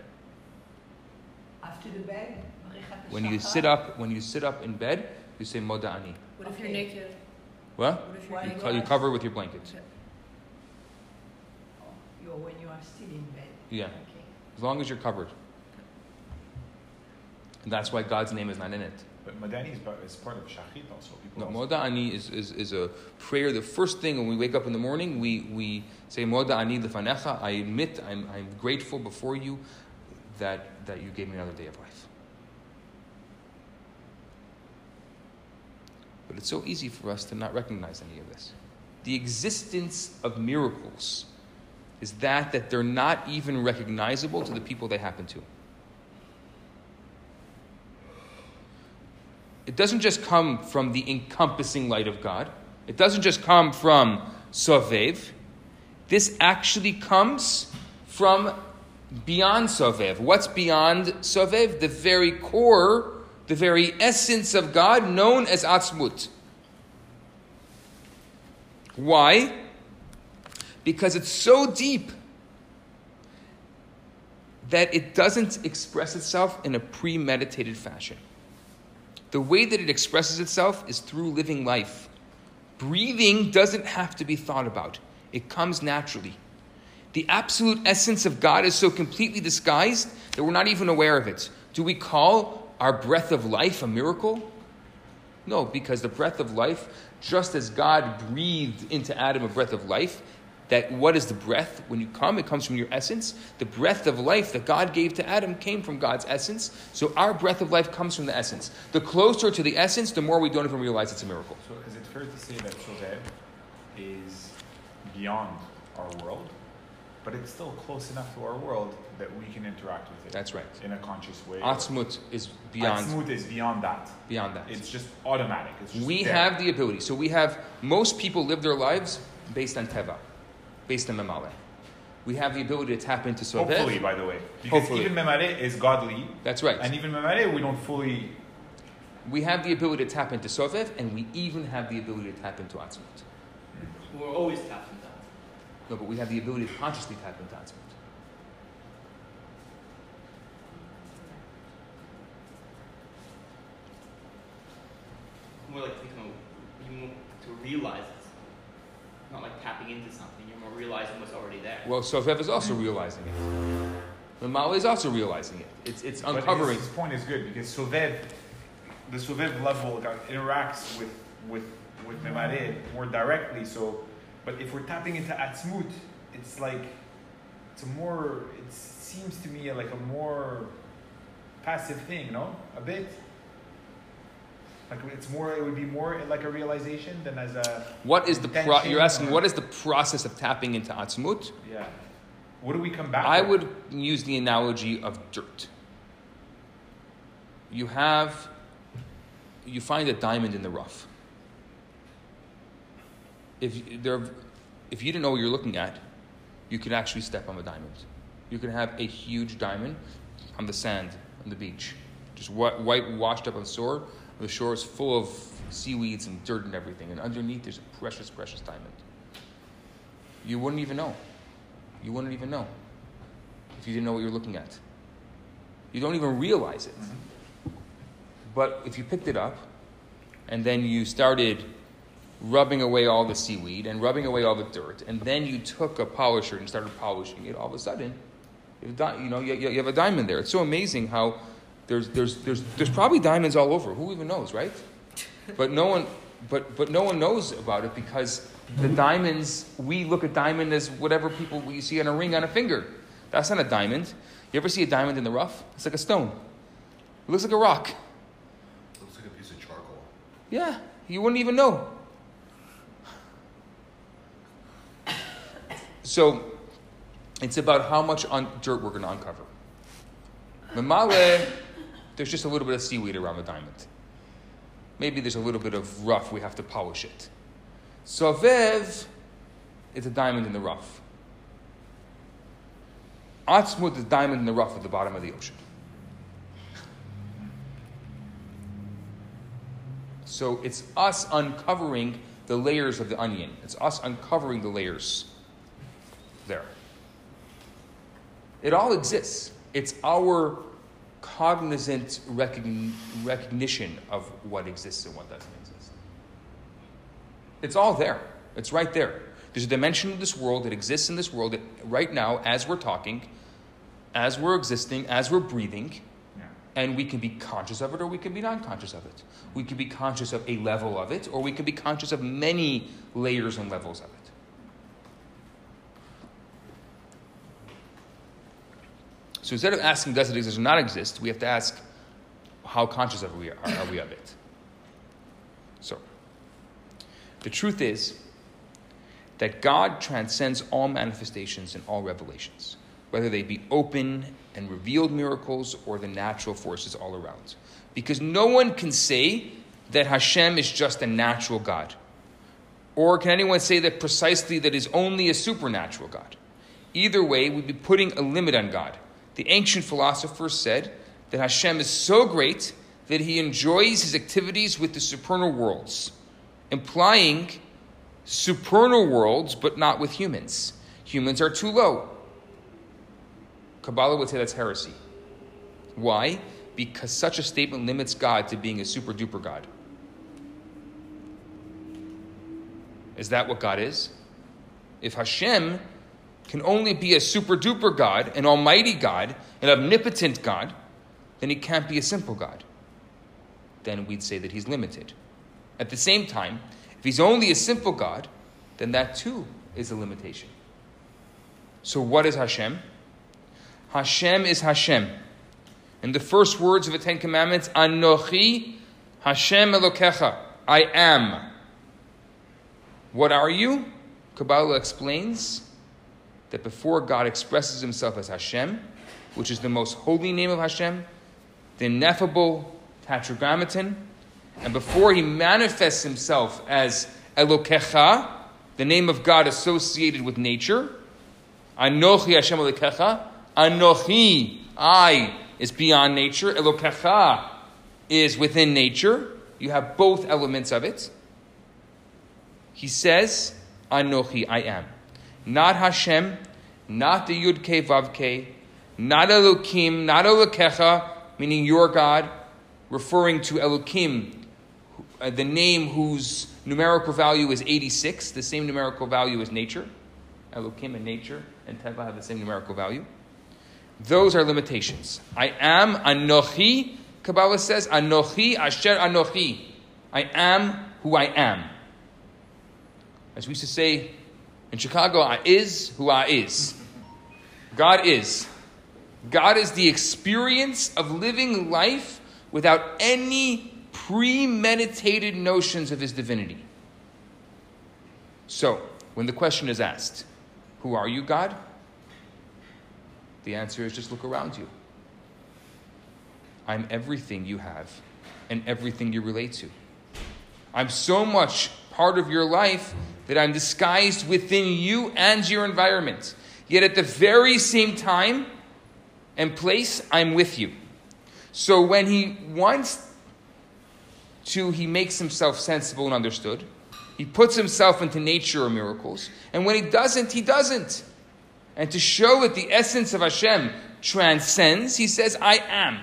After the bed, ברכת When you השחר. sit up, when you sit up in bed, you say Moda'ani. What if you're Okay. naked? What? What if you're Why You, naked? co- you cover with your blanket. Oh, you're when you are still in bed. Yeah, Okay. as long as you're covered. And that's why God's name is not in it. But Moda'ani is, part- is part of Shachrit also. People No, also- Moda'ani is, is, is a prayer. The first thing when we wake up in the morning, we, we say Moda'ani lefanecha. I admit, I'm, I'm grateful before you that, that you gave me another day of life. But it's so easy for us to not recognize any of this. The existence of miracles is that that they're not even recognizable to the people they happen to. It doesn't just come from the encompassing light of God. It doesn't just come from Sovev. This actually comes from beyond Sovev. What's beyond Sovev? The very core, the very essence of God, known as Atzmut. Why? Because it's so deep that it doesn't express itself in a premeditated fashion. The way that it expresses itself is through living life. Breathing doesn't have to be thought about, it comes naturally. The absolute essence of God is so completely disguised that we're not even aware of it. Do we call our breath of life a miracle? No, because the breath of life, just as God breathed into Adam a breath of life, that what is the breath? When you come, it comes from your essence. The breath of life that God gave to Adam came from God's essence. So our breath of life comes from the essence. The closer to the essence, the more we don't even realize it's a miracle. So is it fair to say that Sovev is beyond our world, but it's still close enough to our world that we can interact with it? That's right. In a conscious way. Atzmut is beyond, Atzmut is beyond that. beyond that. It's just automatic. It's just we there. have the ability. So we have, most people live their lives based on Teva, based on Mamale. We have the ability to tap into Sovev. Hopefully, by the way. Because Hopefully. even Memale is godly. That's right. And even Memale, we don't fully. We have the ability to tap into Sovev, and we even have the ability to tap into Atzmut. We're always tapping that. No, but we have the ability to consciously tap into Atzmut. More like thinking of, you more to realize it. Not like tapping into something, you're more realizing what's already there. Well, Sovev is also realizing it. Mamale is also realizing it. It's, it's But uncovering. his, his point is good because Sovev, the Sovev level interacts with with with Memale more directly. So, but if we're tapping into Atzmut, it's like it's a more. It seems to me like a more passive thing, no? A bit. Like it's more. It would be more like a realization than as a. What is the pro- you're asking? What is the process of tapping into Atzmut? Yeah. What do we come back? I with? would use the analogy of dirt. You have, you find a diamond in the rough. If there, if you didn't know what you're looking at, you could actually step on the diamond. You could have a huge diamond on the sand on the beach, just white, white washed up on shore. The shore is full of seaweeds and dirt and everything, and underneath there's a precious, precious diamond. You wouldn't even know. You wouldn't even know if you didn't know what you're looking at. You don't even realize it. But if you picked it up and then you started rubbing away all the seaweed and rubbing away all the dirt, and then you took a polisher and started polishing it, all of a sudden, you know, you have a diamond there. It's so amazing how there's, there's, there's, there's probably diamonds all over. Who even knows, right? But no one, but, but no one knows about it because the diamonds, we look at diamond as whatever people you see on a ring on a finger. That's not a diamond. You ever see a diamond in the rough? It's like a stone. It looks like a rock. It Looks like a piece of charcoal. Yeah, you wouldn't even know. So, it's about how much un- dirt we're going to uncover. Mamale, there's just a little bit of seaweed around the diamond. Maybe there's a little bit of rough, we have to polish it. Sovev, it's a diamond in the rough. Atzmut is a diamond in the rough at the bottom of the ocean. So it's us uncovering the layers of the onion. It's us uncovering the layers there. It all exists. It's our cognizant recogn- recognition of what exists and what doesn't exist. It's all there. It's right there. There's a dimension of this world that exists in this world that right now, as we're talking, as we're existing, as we're breathing, Yeah. and we can be conscious of it or we can be non conscious of it. We can be conscious of a level of it or we can be conscious of many layers and levels of it. So instead of asking, does it exist or not exist, we have to ask, how conscious of we are, are we of it? So, the truth is that God transcends all manifestations and all revelations, whether they be open and revealed miracles or the natural forces all around. Because no one can say that Hashem is just a natural God. Or can anyone say that precisely that is only a supernatural God? Either way, we'd be putting a limit on God. The ancient philosophers said that Hashem is so great that he enjoys his activities with the supernal worlds, implying supernal worlds, but not with humans. Humans are too low. Kabbalah would say that's heresy. Why? Because such a statement limits God to being a super duper God. Is that what God is? If Hashem can only be a super duper God, an almighty God, an omnipotent God, then he can't be a simple God. Then we'd say that he's limited. At the same time, if he's only a simple God, then that too is a limitation. So, what is Hashem? Hashem is Hashem. In the first words of the Ten Commandments, Anochi Hashem Elokecha. I am. What are you? Kabbalah explains that before God expresses himself as Hashem, which is the most holy name of Hashem, the ineffable tetragrammaton, and before he manifests himself as Elokecha, the name of God associated with nature, Anochi Hashem Elokecha, Anochi, I, is beyond nature, Elokecha is within nature. You have both elements of it. He says, Anochi, I am. Not Hashem, not the Yud Ke Vav Ke, not Elokim, not Elokecha, meaning your God, referring to Elokim, uh, the name whose numerical value is 86, the same numerical value as nature. Elokim and nature and Teva have the same numerical value. Those are limitations. I am Anochi, Kabbalah says, Anochi Asher Anochi. I am who I am. As we used to say in Chicago, I is who I is. God is. God is the experience of living life without any premeditated notions of his divinity. So, when the question is asked, Who are you, God? The answer is just look around you. I'm everything you have and everything you relate to. I'm so much part of your life that I'm disguised within you and your environment. Yet at the very same time and place, I'm with you. So when he wants to, he makes himself sensible and understood. He puts himself into nature or miracles. And when he doesn't, he doesn't. And to show that the essence of Hashem transcends, he says, I am.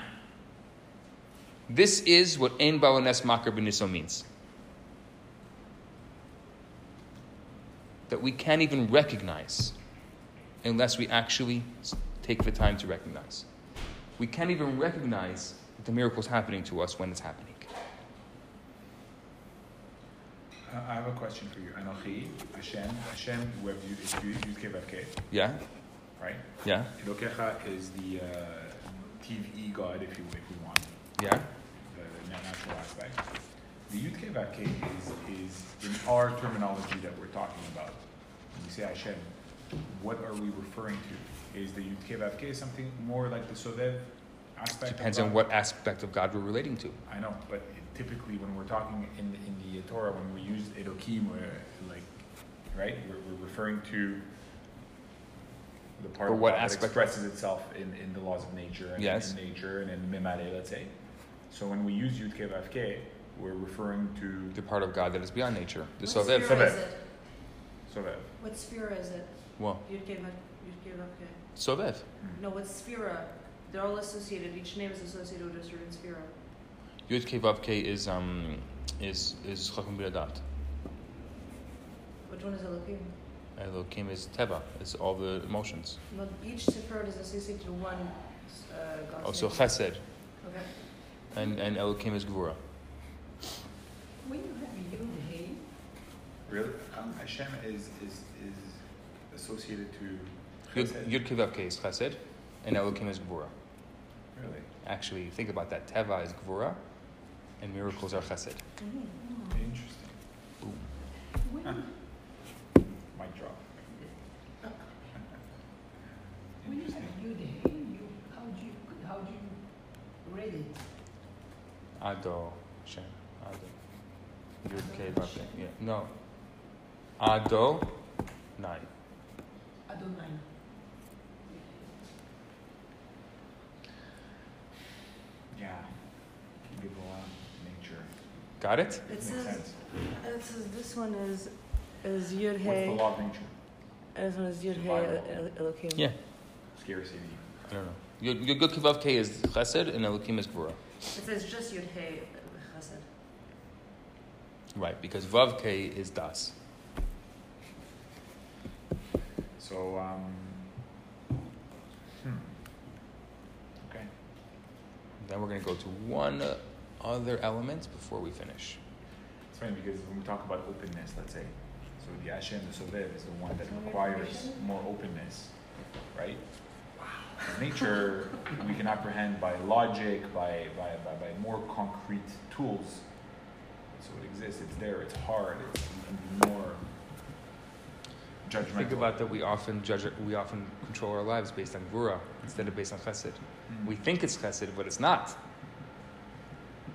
This is what Ein Baal Hanes Makir Beniso means. That we can't even recognize unless we actually take the time to recognize. We can't even recognize that the miracle is happening to us when it's happening. Uh, I have a question for you. Anochi, Hashem, Hashem, have you, is you, Yud Vav Ke, Yeah? right? Yeah? Elokecha is the uh, Teva God, if you if we want, Yeah? the natural aspect. The Yud Ke is, is in our terminology that we're talking about. When we say Hashem, what are we referring to? Is the Yud Ke something more like the Sovev aspect? Depends on what aspect of God we're relating to. I know, but typically when we're talking in, in the Torah, when we use Elokim, we're like, right, we're, we're referring to the part Or of what that aspect? expresses itself in, in the laws of nature and Yes. in nature and in Memale, let's say. So when we use Yud Ke Vav Ke, we're referring to The part of God that is beyond nature. The What Sovev. sphere is Sovev. it? Sovev. What sphere is it? Well, Yud Ke Vav Yud Ke Vav Ke. Sovev. No, what sphera? They're all associated. Each name is associated with a certain sphera. Yud Ke Vav Ke is um is is Chacham Biradat. Which one is Elohim? Elokim is Teva. It's all the emotions. But each sephirot is associated to one uh, God's Also name. Chesed Okay. and and Elokim is Gvura. When you have Yud Hey, Really? Um, Hashem is, is, is associated to Yud Chesed? Yud Ke Vav Ke is Chesed, and Elokim is Gvura. Really? Actually, think about that. Teva is Gvura, and miracles are Chesed. Interesting. Boom. when, Mic drop. when you have Yud Hey, you, how do you, how do you read it? Ado Shem. Ado. Yud Ke Vav Ke. Yeah. No. Ado nine. Adonai. Yeah. Gibboah, nature. Got it? It Makes says, sense. it says this one is is Yud What's the law of nature? This one is Yud Hey Survival. Elohim. Yeah. Scarcity. I don't know. Yud Yud Yud Ke Vav Ke is Chesed, and Elokim is Gvura. It says just Yud Hey Chesed. Right, because Vav Ke is Das. So So, um, hmm. Okay. Then we're going to go to one uh, other element before we finish. It's funny because when we talk about openness, let's say, so the Hashem, the Sovev, is the one that requires more openness, right? In nature, we can apprehend by logic, by, by, by, by more concrete tools. So it exists, it's there, it's hard, it's, we can be more judgmental. Think about that. We often judge. We often control our lives based on gvura instead of based on chesed. Mm. We think it's chesed, but it's not.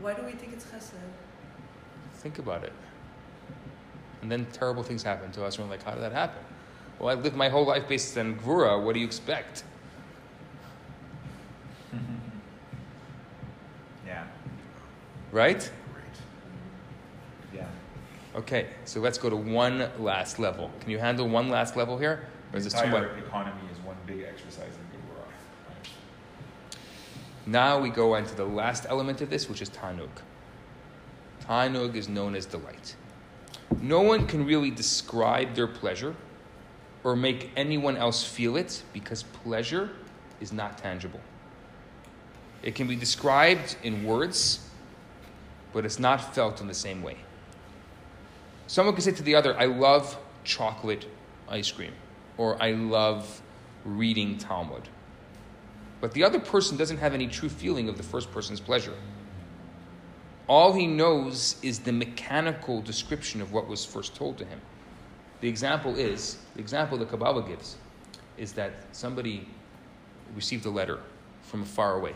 Why do we think it's chesed? Think about it. And then terrible things happen to us, and we're like, "How did that happen?" Well, I lived my whole life based on gvura. What do you expect? Yeah, Right? Okay. So let's go to one last level. Can you handle one last level here, or The is too entire much? economy is one big exercise in Gevurah. Right? Now we go into the last element of this, which is Tanug. Tanug is known as delight. No one can really describe their pleasure or make anyone else feel it because pleasure is not tangible. It can be described in words, but it's not felt in the same way. Someone can say to the other, I love chocolate ice cream, or I love reading Talmud. But the other person doesn't have any true feeling of the first person's pleasure. All he knows is the mechanical description of what was first told to him. The example is the example the Kabbalah gives is that somebody received a letter from far away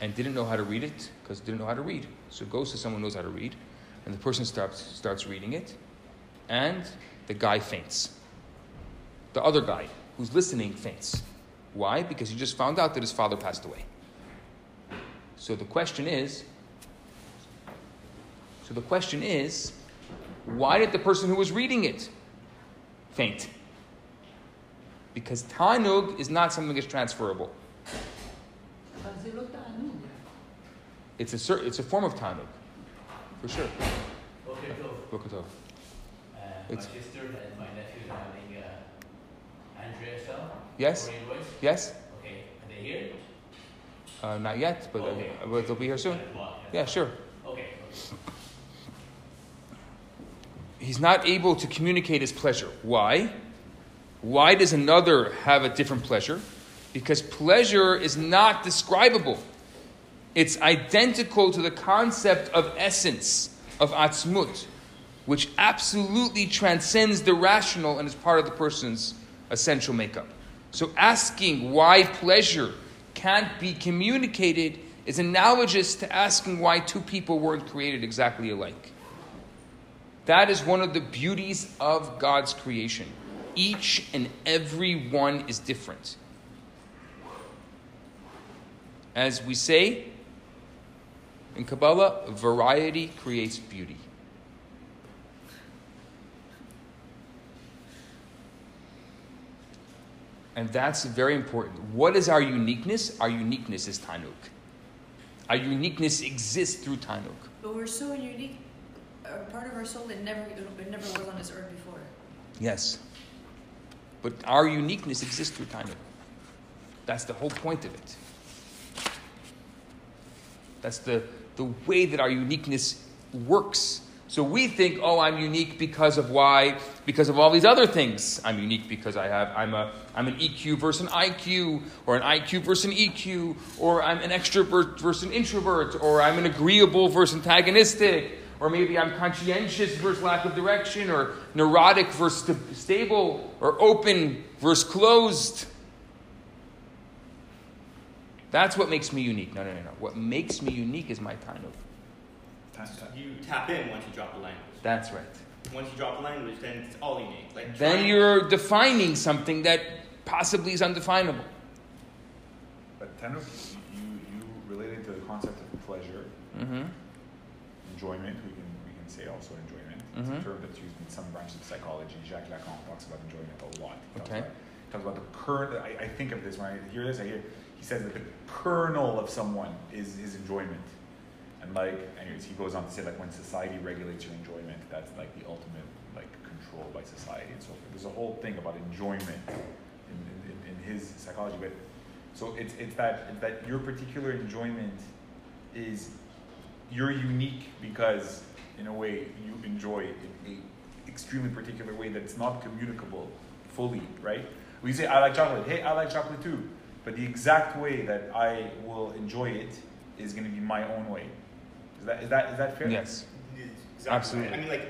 and didn't know how to read it because didn't know how to read. So goes to someone who knows how to read, and the person starts, starts reading it, and the guy faints. The other guy who's listening faints. Why? Because he just found out that his father passed away. So the question is so the question is why did the person who was reading it faint? Because tanug is not something that's transferable. It's a, it's a form of tanug for sure. Okay, cool. Tov. Uh, It's- my sister and my nephew are having uh, Andrea cell. Yes? Yes? Okay, are they here? Uh, not yet, but, uh, but they'll be here soon. Yeah, sure. Okay. okay. He's not able to communicate his pleasure. Why? Why does another have a different pleasure? Because pleasure is not describable. It's identical to the concept of essence, of atzmut, which absolutely transcends the rational and is part of the person's essential makeup. So asking why pleasure can't be communicated is analogous to asking why two people weren't created exactly alike. That is one of the beauties of God's creation. Each and every one is different. As we say in Kabbalah, variety creates beauty. And that's very important. What is our uniqueness? Our uniqueness is Tanuk. Our uniqueness exists through Tanuk. But we're so unique. A part of our soul that never it never was on this earth before. Yes. But our uniqueness exists through Tanuk. That's the whole point of it. That's the, the way that our uniqueness works. So we think, oh, I'm unique because of why? Because of all these other things. I'm unique because I have I'm a I'm an EQ versus an IQ, or an IQ versus an EQ, or I'm an extrovert versus an introvert, or I'm an agreeable versus antagonistic, or maybe I'm conscientious versus lack of direction, or neurotic versus st- stable, or open versus closed. That's what makes me unique. No, no, no, no. What makes me unique is my Tanuk. Ta- ta- You tap in once you drop the language. That's right. Once you drop the language, then it's all unique. Like Then trying- you're defining something that possibly is undefinable. But Tanuk, you, you related to the concept of pleasure, Mm-hmm. enjoyment, we can, we can say also enjoyment. It's a Mhm. term that's used in some branches of psychology. Jacques Lacan talks about enjoyment a lot. He talks Okay. About, talks about the current. I, I think of this, when I hear this, I hear, he says that the kernel of someone is his enjoyment. And like, anyways, he goes on to say like when society regulates your enjoyment, that's like the ultimate like controlled by society and so forth. There's a whole thing about enjoyment in, in, in his psychology, but so it's it's that it's that your particular enjoyment is you're unique because in a way you enjoy in a extremely particular way that's not communicable fully, right? We say I like chocolate. Hey, I like chocolate too. But the exact way that I will enjoy it is going to be my own way. Is that is that is that fair? Yes. Exactly. Absolutely. I mean, like,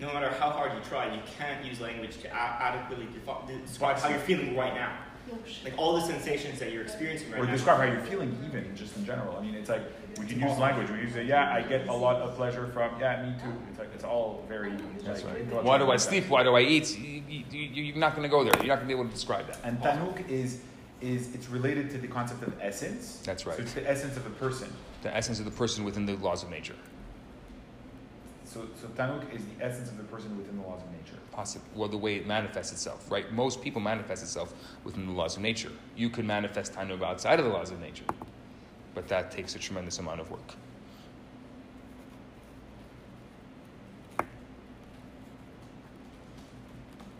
no matter how hard you try, you can't use language to a- adequately defi- describe how you're feeling right now. Like all the sensations that you're experiencing right Or now. describe how you're feeling, even just in general. I mean, it's like we can use language. We can say, "Yeah, I get a lot of pleasure from." Yeah, me too. It's like it's all very. That's like, right. Why do I sleep? Why do I eat? You, you, you, you're not going to go there. You're not going to be able to describe that. And tanuk is is it's related to the concept of essence. That's right. So it's the essence of a person. The essence of the person within the laws of nature. So so Tanug is the essence of the person within the laws of nature. Possibly, well, the way it manifests itself, right? Most people manifest itself within the laws of nature. You can manifest Tanug outside of the laws of nature, but that takes a tremendous amount of work.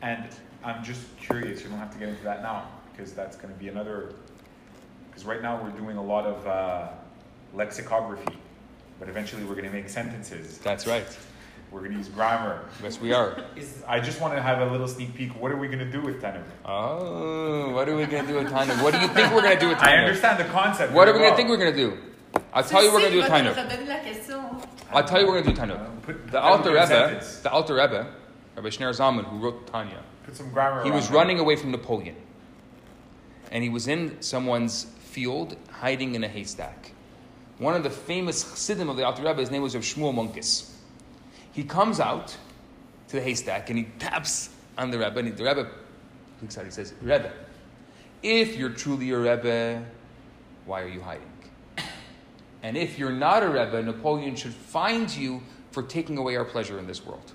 And I'm just curious. You don't have to get into that now because that's going to be another. Because right now we're doing a lot of uh, lexicography, but eventually we're going to make sentences. That's right. We're going to use grammar. Yes, we are. Is I just want to have a little sneak peek. What are we going to do with Tanug? Oh, what are we going to do with Tanug? What do you think we're going to do with I understand the concept. What are we very going to think we're going to do? I'll tell you we're going to do with Tanug. Redonne la question. I'll tell you we're going to do put The Alter Rebbe, the Alter Rebbe, Rabbi Shneur Zalman, who wrote Tanya, Put some grammar. He was running away from Napoleon. And he was in someone's field hiding in a haystack. One of the famous chassidim of the Alter Rebbe, his name was Rav Shmuel Munkes. He comes out to the haystack and he taps on the Rebbe. And the Rebbe looks out, he says, Rebbe, if you're truly a Rebbe, why are you hiding? And if you're not a Rebbe, Napoleon should find you for taking away our pleasure in this world.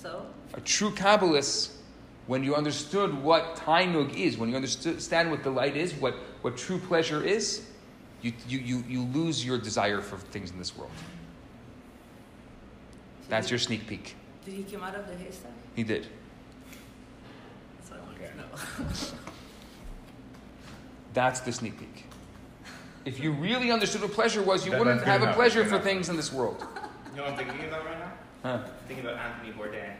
So, A true Kabbalist, when you understood what Tanug is, when you understand what delight is, what, what true pleasure is, you, you, you, you lose your desire for things in this world. That's your sneak peek. did he come out of the haystack? He did. That's what I wanted Okay. to know. That's the sneak peek. If you really understood what pleasure was, you That- wouldn't that's good have a pleasure for good things in this world. you know what I'm thinking about right now? Huh. I'm thinking about Anthony Bourdain.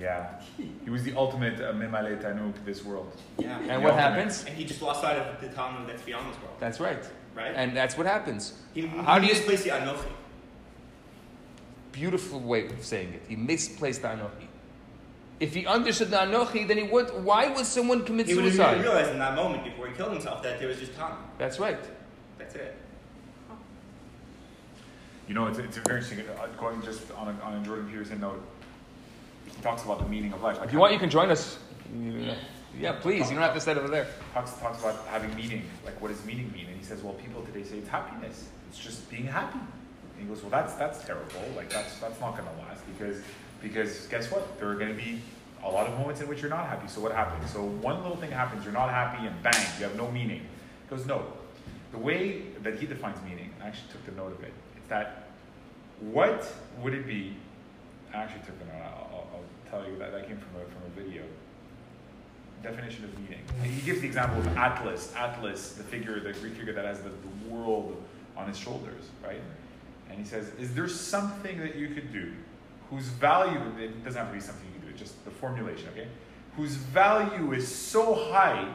Yeah, he was the ultimate uh, memale Tanug this world. Yeah. And The what ultimate. happens? And he just lost sight of the Talmud that's beyond this world, That's right. right? And that's what happens. he, How he do you- misplaced the Anochi. Beautiful way of saying it. He misplaced the Anochi. If he understood the Anochi, then he would. Why would someone commit suicide? He would have realized in that moment before he killed himself that there was just time. That's right. That's it. You know, it's, it's very interesting. uh, Going just on a, on a Jordan Peterson note, he talks about the meaning of life. Like If you want, you can join us. Yeah, please. You don't have to sit over there. talks talks about having meaning. Like, what does meaning mean? And he says, well, people today say it's happiness. It's just being happy. And he goes, well, that's that's terrible. Like, that's that's not going to last because because guess what? There are going to be a lot of moments in which you're not happy. So what happens? So one little thing happens, you're not happy, and bang, you have no meaning. He goes, no. The way that he defines meaning, I actually took the note of it. It's that what would it be? I actually took the note. I'll tell you that that came from a from a video definition of meaning. He gives the example of Atlas. Atlas, the figure, the Greek figure that has the, the world on his shoulders, right? And he says, Is there something that you could do whose value, it doesn't have to be something you can do, just the formulation, okay? Whose value is so high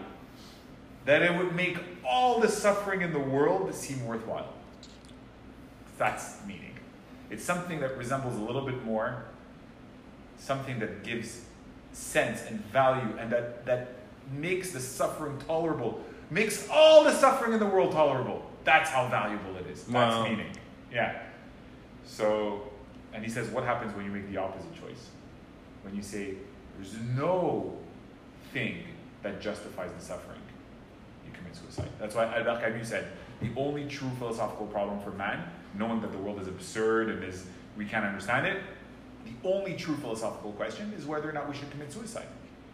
that it would make all the suffering in the world seem worthwhile. That's meaning. It's something that resembles a little bit more something that gives sense and value and that, that makes the suffering tolerable, makes all the suffering in the world tolerable. That's how valuable it is. That's Wow. meaning. Yeah. So, and he says, what happens when you make the opposite choice? When you say, there's no thing that justifies the suffering, you commit suicide. That's why Albert Camus said, the only true philosophical problem for man, knowing that the world is absurd and is we can't understand it, only true philosophical question is whether or not we should commit suicide.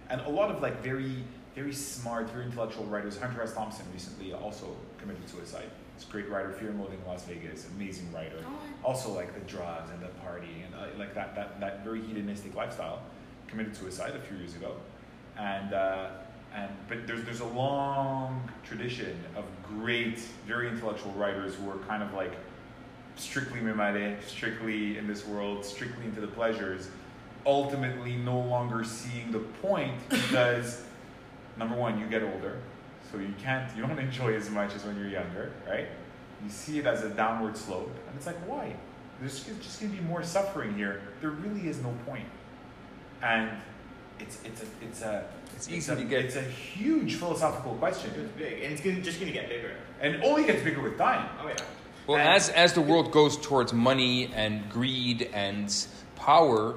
And a lot of like very very smart, very intellectual writers. Hunter S. Thompson recently also committed suicide. He's a great writer, Fear and Loathing in Las Vegas, amazing writer. Also like the drugs and the party and uh, like that, that, that very hedonistic lifestyle. Committed suicide a few years ago. And, uh, and but there's, there's a long tradition of great, very intellectual writers who are kind of like strictly memale, strictly in this world, strictly into the pleasures, ultimately no longer seeing the point because number one, you get older, so you can't, you don't enjoy as much as when you're younger, right? You see it as a downward slope, and it's like, why? There's just going to be more suffering here. There really is no point, and it's it's a it's a It's it's easy a, to get- It's a huge philosophical question, It's big, and it's gonna, just gonna get bigger. and it only gets bigger with time. Oh yeah. Well, And- as as the world goes towards money and greed and power,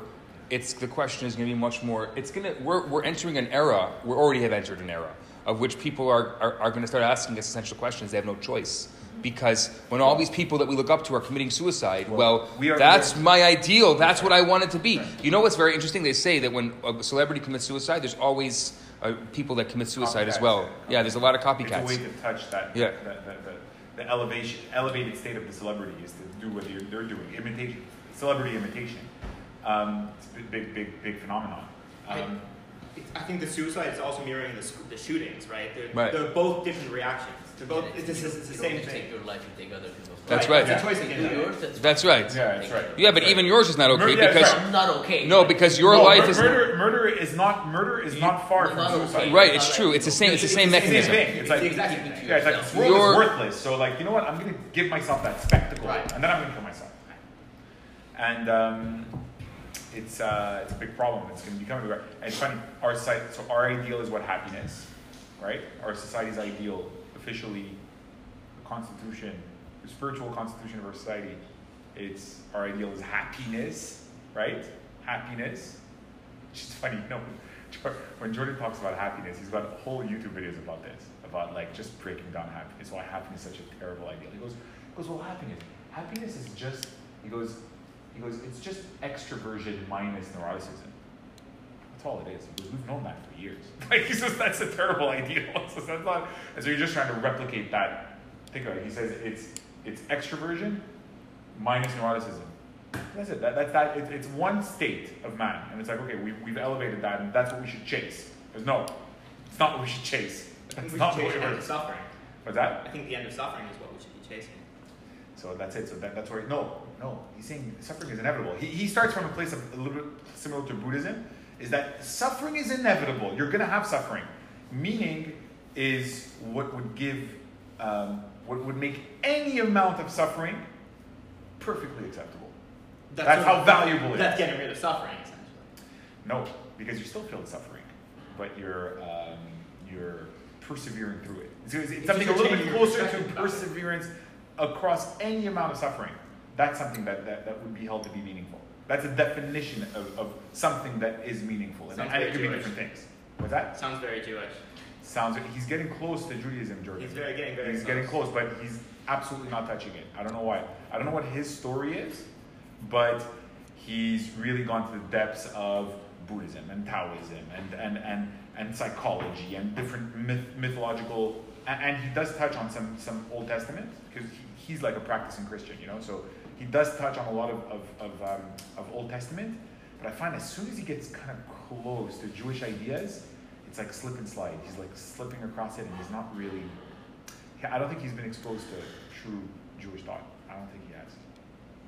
it's the question is going to be much more. It's going to we're we're entering an era. We already have entered an era of which people are are, are going to start asking us essential questions. They have no choice. Because when all these people that we look up to are committing suicide, well, we are- that's my ideal. That's what I want it to be. You know what's very interesting? They say that when a celebrity commits suicide, there's always uh, people that commit suicide as well. yeah. There's a lot of It's a copycats. way to touch that, Yeah. that, that, that, the elevation, elevated state of the celebrity is to do what they're, they're doing, imitation, celebrity imitation. Um, it's a big, big, big, big phenomenon. Um, It's, I think the suicide is also mirroring the, the shootings, right? They're, Right. they're both different reactions. They're both. And It's, it's, it's the same thing. take your life, you take other people's That's life. right. It's a choice again. do yours, that's That's right. yeah, that's right. Yeah, but That's even right. yours is not okay Mur- yeah, because that's I'm not okay. no, because your No, life mur- is murder. Murder is not murder is not far from Not okay. suicide. right. It's true. It's the same. It's the same It's the same mechanism. thing. It's like It's the exact same to yeah, it's like this world You're- is worthless. So like you know what? I'm gonna give myself that spectacle, Right. and then I'm gonna kill myself. And um, it's uh, it's a big problem. It's gonna become everywhere. And it's funny. Our society, so our ideal is what happiness, right? Our society's ideal, officially, the constitution, the spiritual constitution of our society. It's our ideal is happiness, right? Happiness. Just funny, you know, when Jordan talks about happiness, he's got whole YouTube videos about this, about like just breaking down happiness, why happiness is such a terrible ideal. He goes, he goes, well, happiness, happiness is just, he goes, he goes, it's just extroversion minus neuroticism. That's all it is. Goes, we've known that for years. Like he says, that's a terrible idea. So that's not, and so you're just trying to replicate that. Think about it. He says it's it's extroversion minus neuroticism. That's it. That, that's that. It's, it's one state of man, and it's like okay, we, we've elevated that, and that's what we should chase. Because no, it's not what we should chase. I think That's we not should chase it of works. suffering. What's that? I think the end of suffering is what we should be chasing. So that's it. So that, that's where no, no. He's saying suffering is inevitable. He, he starts from a place of a little bit similar to Buddhism, is that suffering is inevitable. You're gonna have suffering. Meaning is what would give, um, what would make any amount of suffering perfectly acceptable. That's sort how valuable it That's is. getting rid of suffering, essentially. No, because you still feel the suffering, but you're um, you're persevering through it. It's, it's It's something a little bit closer to perspective about it. perseverance across any amount of suffering. That's something that, that, that would be held to be meaningful. That's a definition of, of something that is meaningful, and, Sounds and it very could be different things. What's that? Sounds very Jewish. Sounds. He's getting close to Judaism, Jordan. He's very getting very He's close. getting close, but he's absolutely not touching it. I don't know why. I don't know what his story is, but he's really gone to the depths of Buddhism and Taoism and and and, and psychology and different myth, mythological. And, and he does touch on some some Old Testament because he, he's like a practicing Christian, you know. So he does touch on a lot of of of, um, of Old Testament. But I find as soon as he gets kind of close to Jewish ideas, it's like slip and slide. He's like slipping across it, and he's not really. I don't think he's been exposed to true Jewish thought. I don't think he has.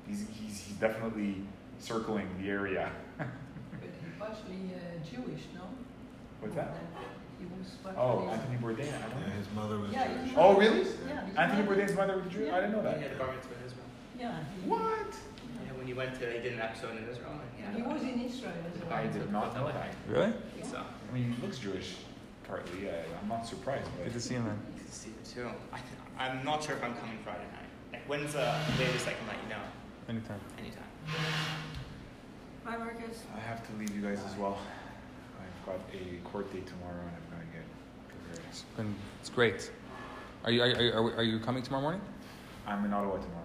He's he's, he's definitely circling the area. But he partially uh, Jewish, no? What's that? He was partially. Oh, Anthony Bourdain. I don't Yeah, his mother was Yeah, Jewish. his Oh, really? was- Yeah. Anthony Bourdain's mother was Jewish. I didn't know He that. Yeah. What? Yeah, when he went to, he did an episode in Israel. Yeah. He was in Israel as well. I did not know that. Really? I think so. I mean, he looks Jewish, partly. I, I'm not surprised. But Good to see him, man. Good to see you too. I th- I'm not sure if I'm coming Friday night. Like, when's the latest I can let you know? Anytime. Anytime. Bye, Marcus. I have to leave you guys as well. I've got a court date tomorrow, and I'm gonna get prepared. It's been it's great. Are you are, you- are, are you coming tomorrow morning? I'm in Ottawa tomorrow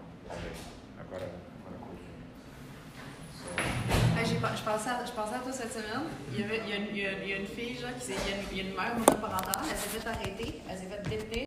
je pensais, à, toi cette semaine. Il y, avait, a une, fille, genre, qui s'est, il, y a une, une mère monoparentale, elle s'est fait arrêter, elle s'est fait détenir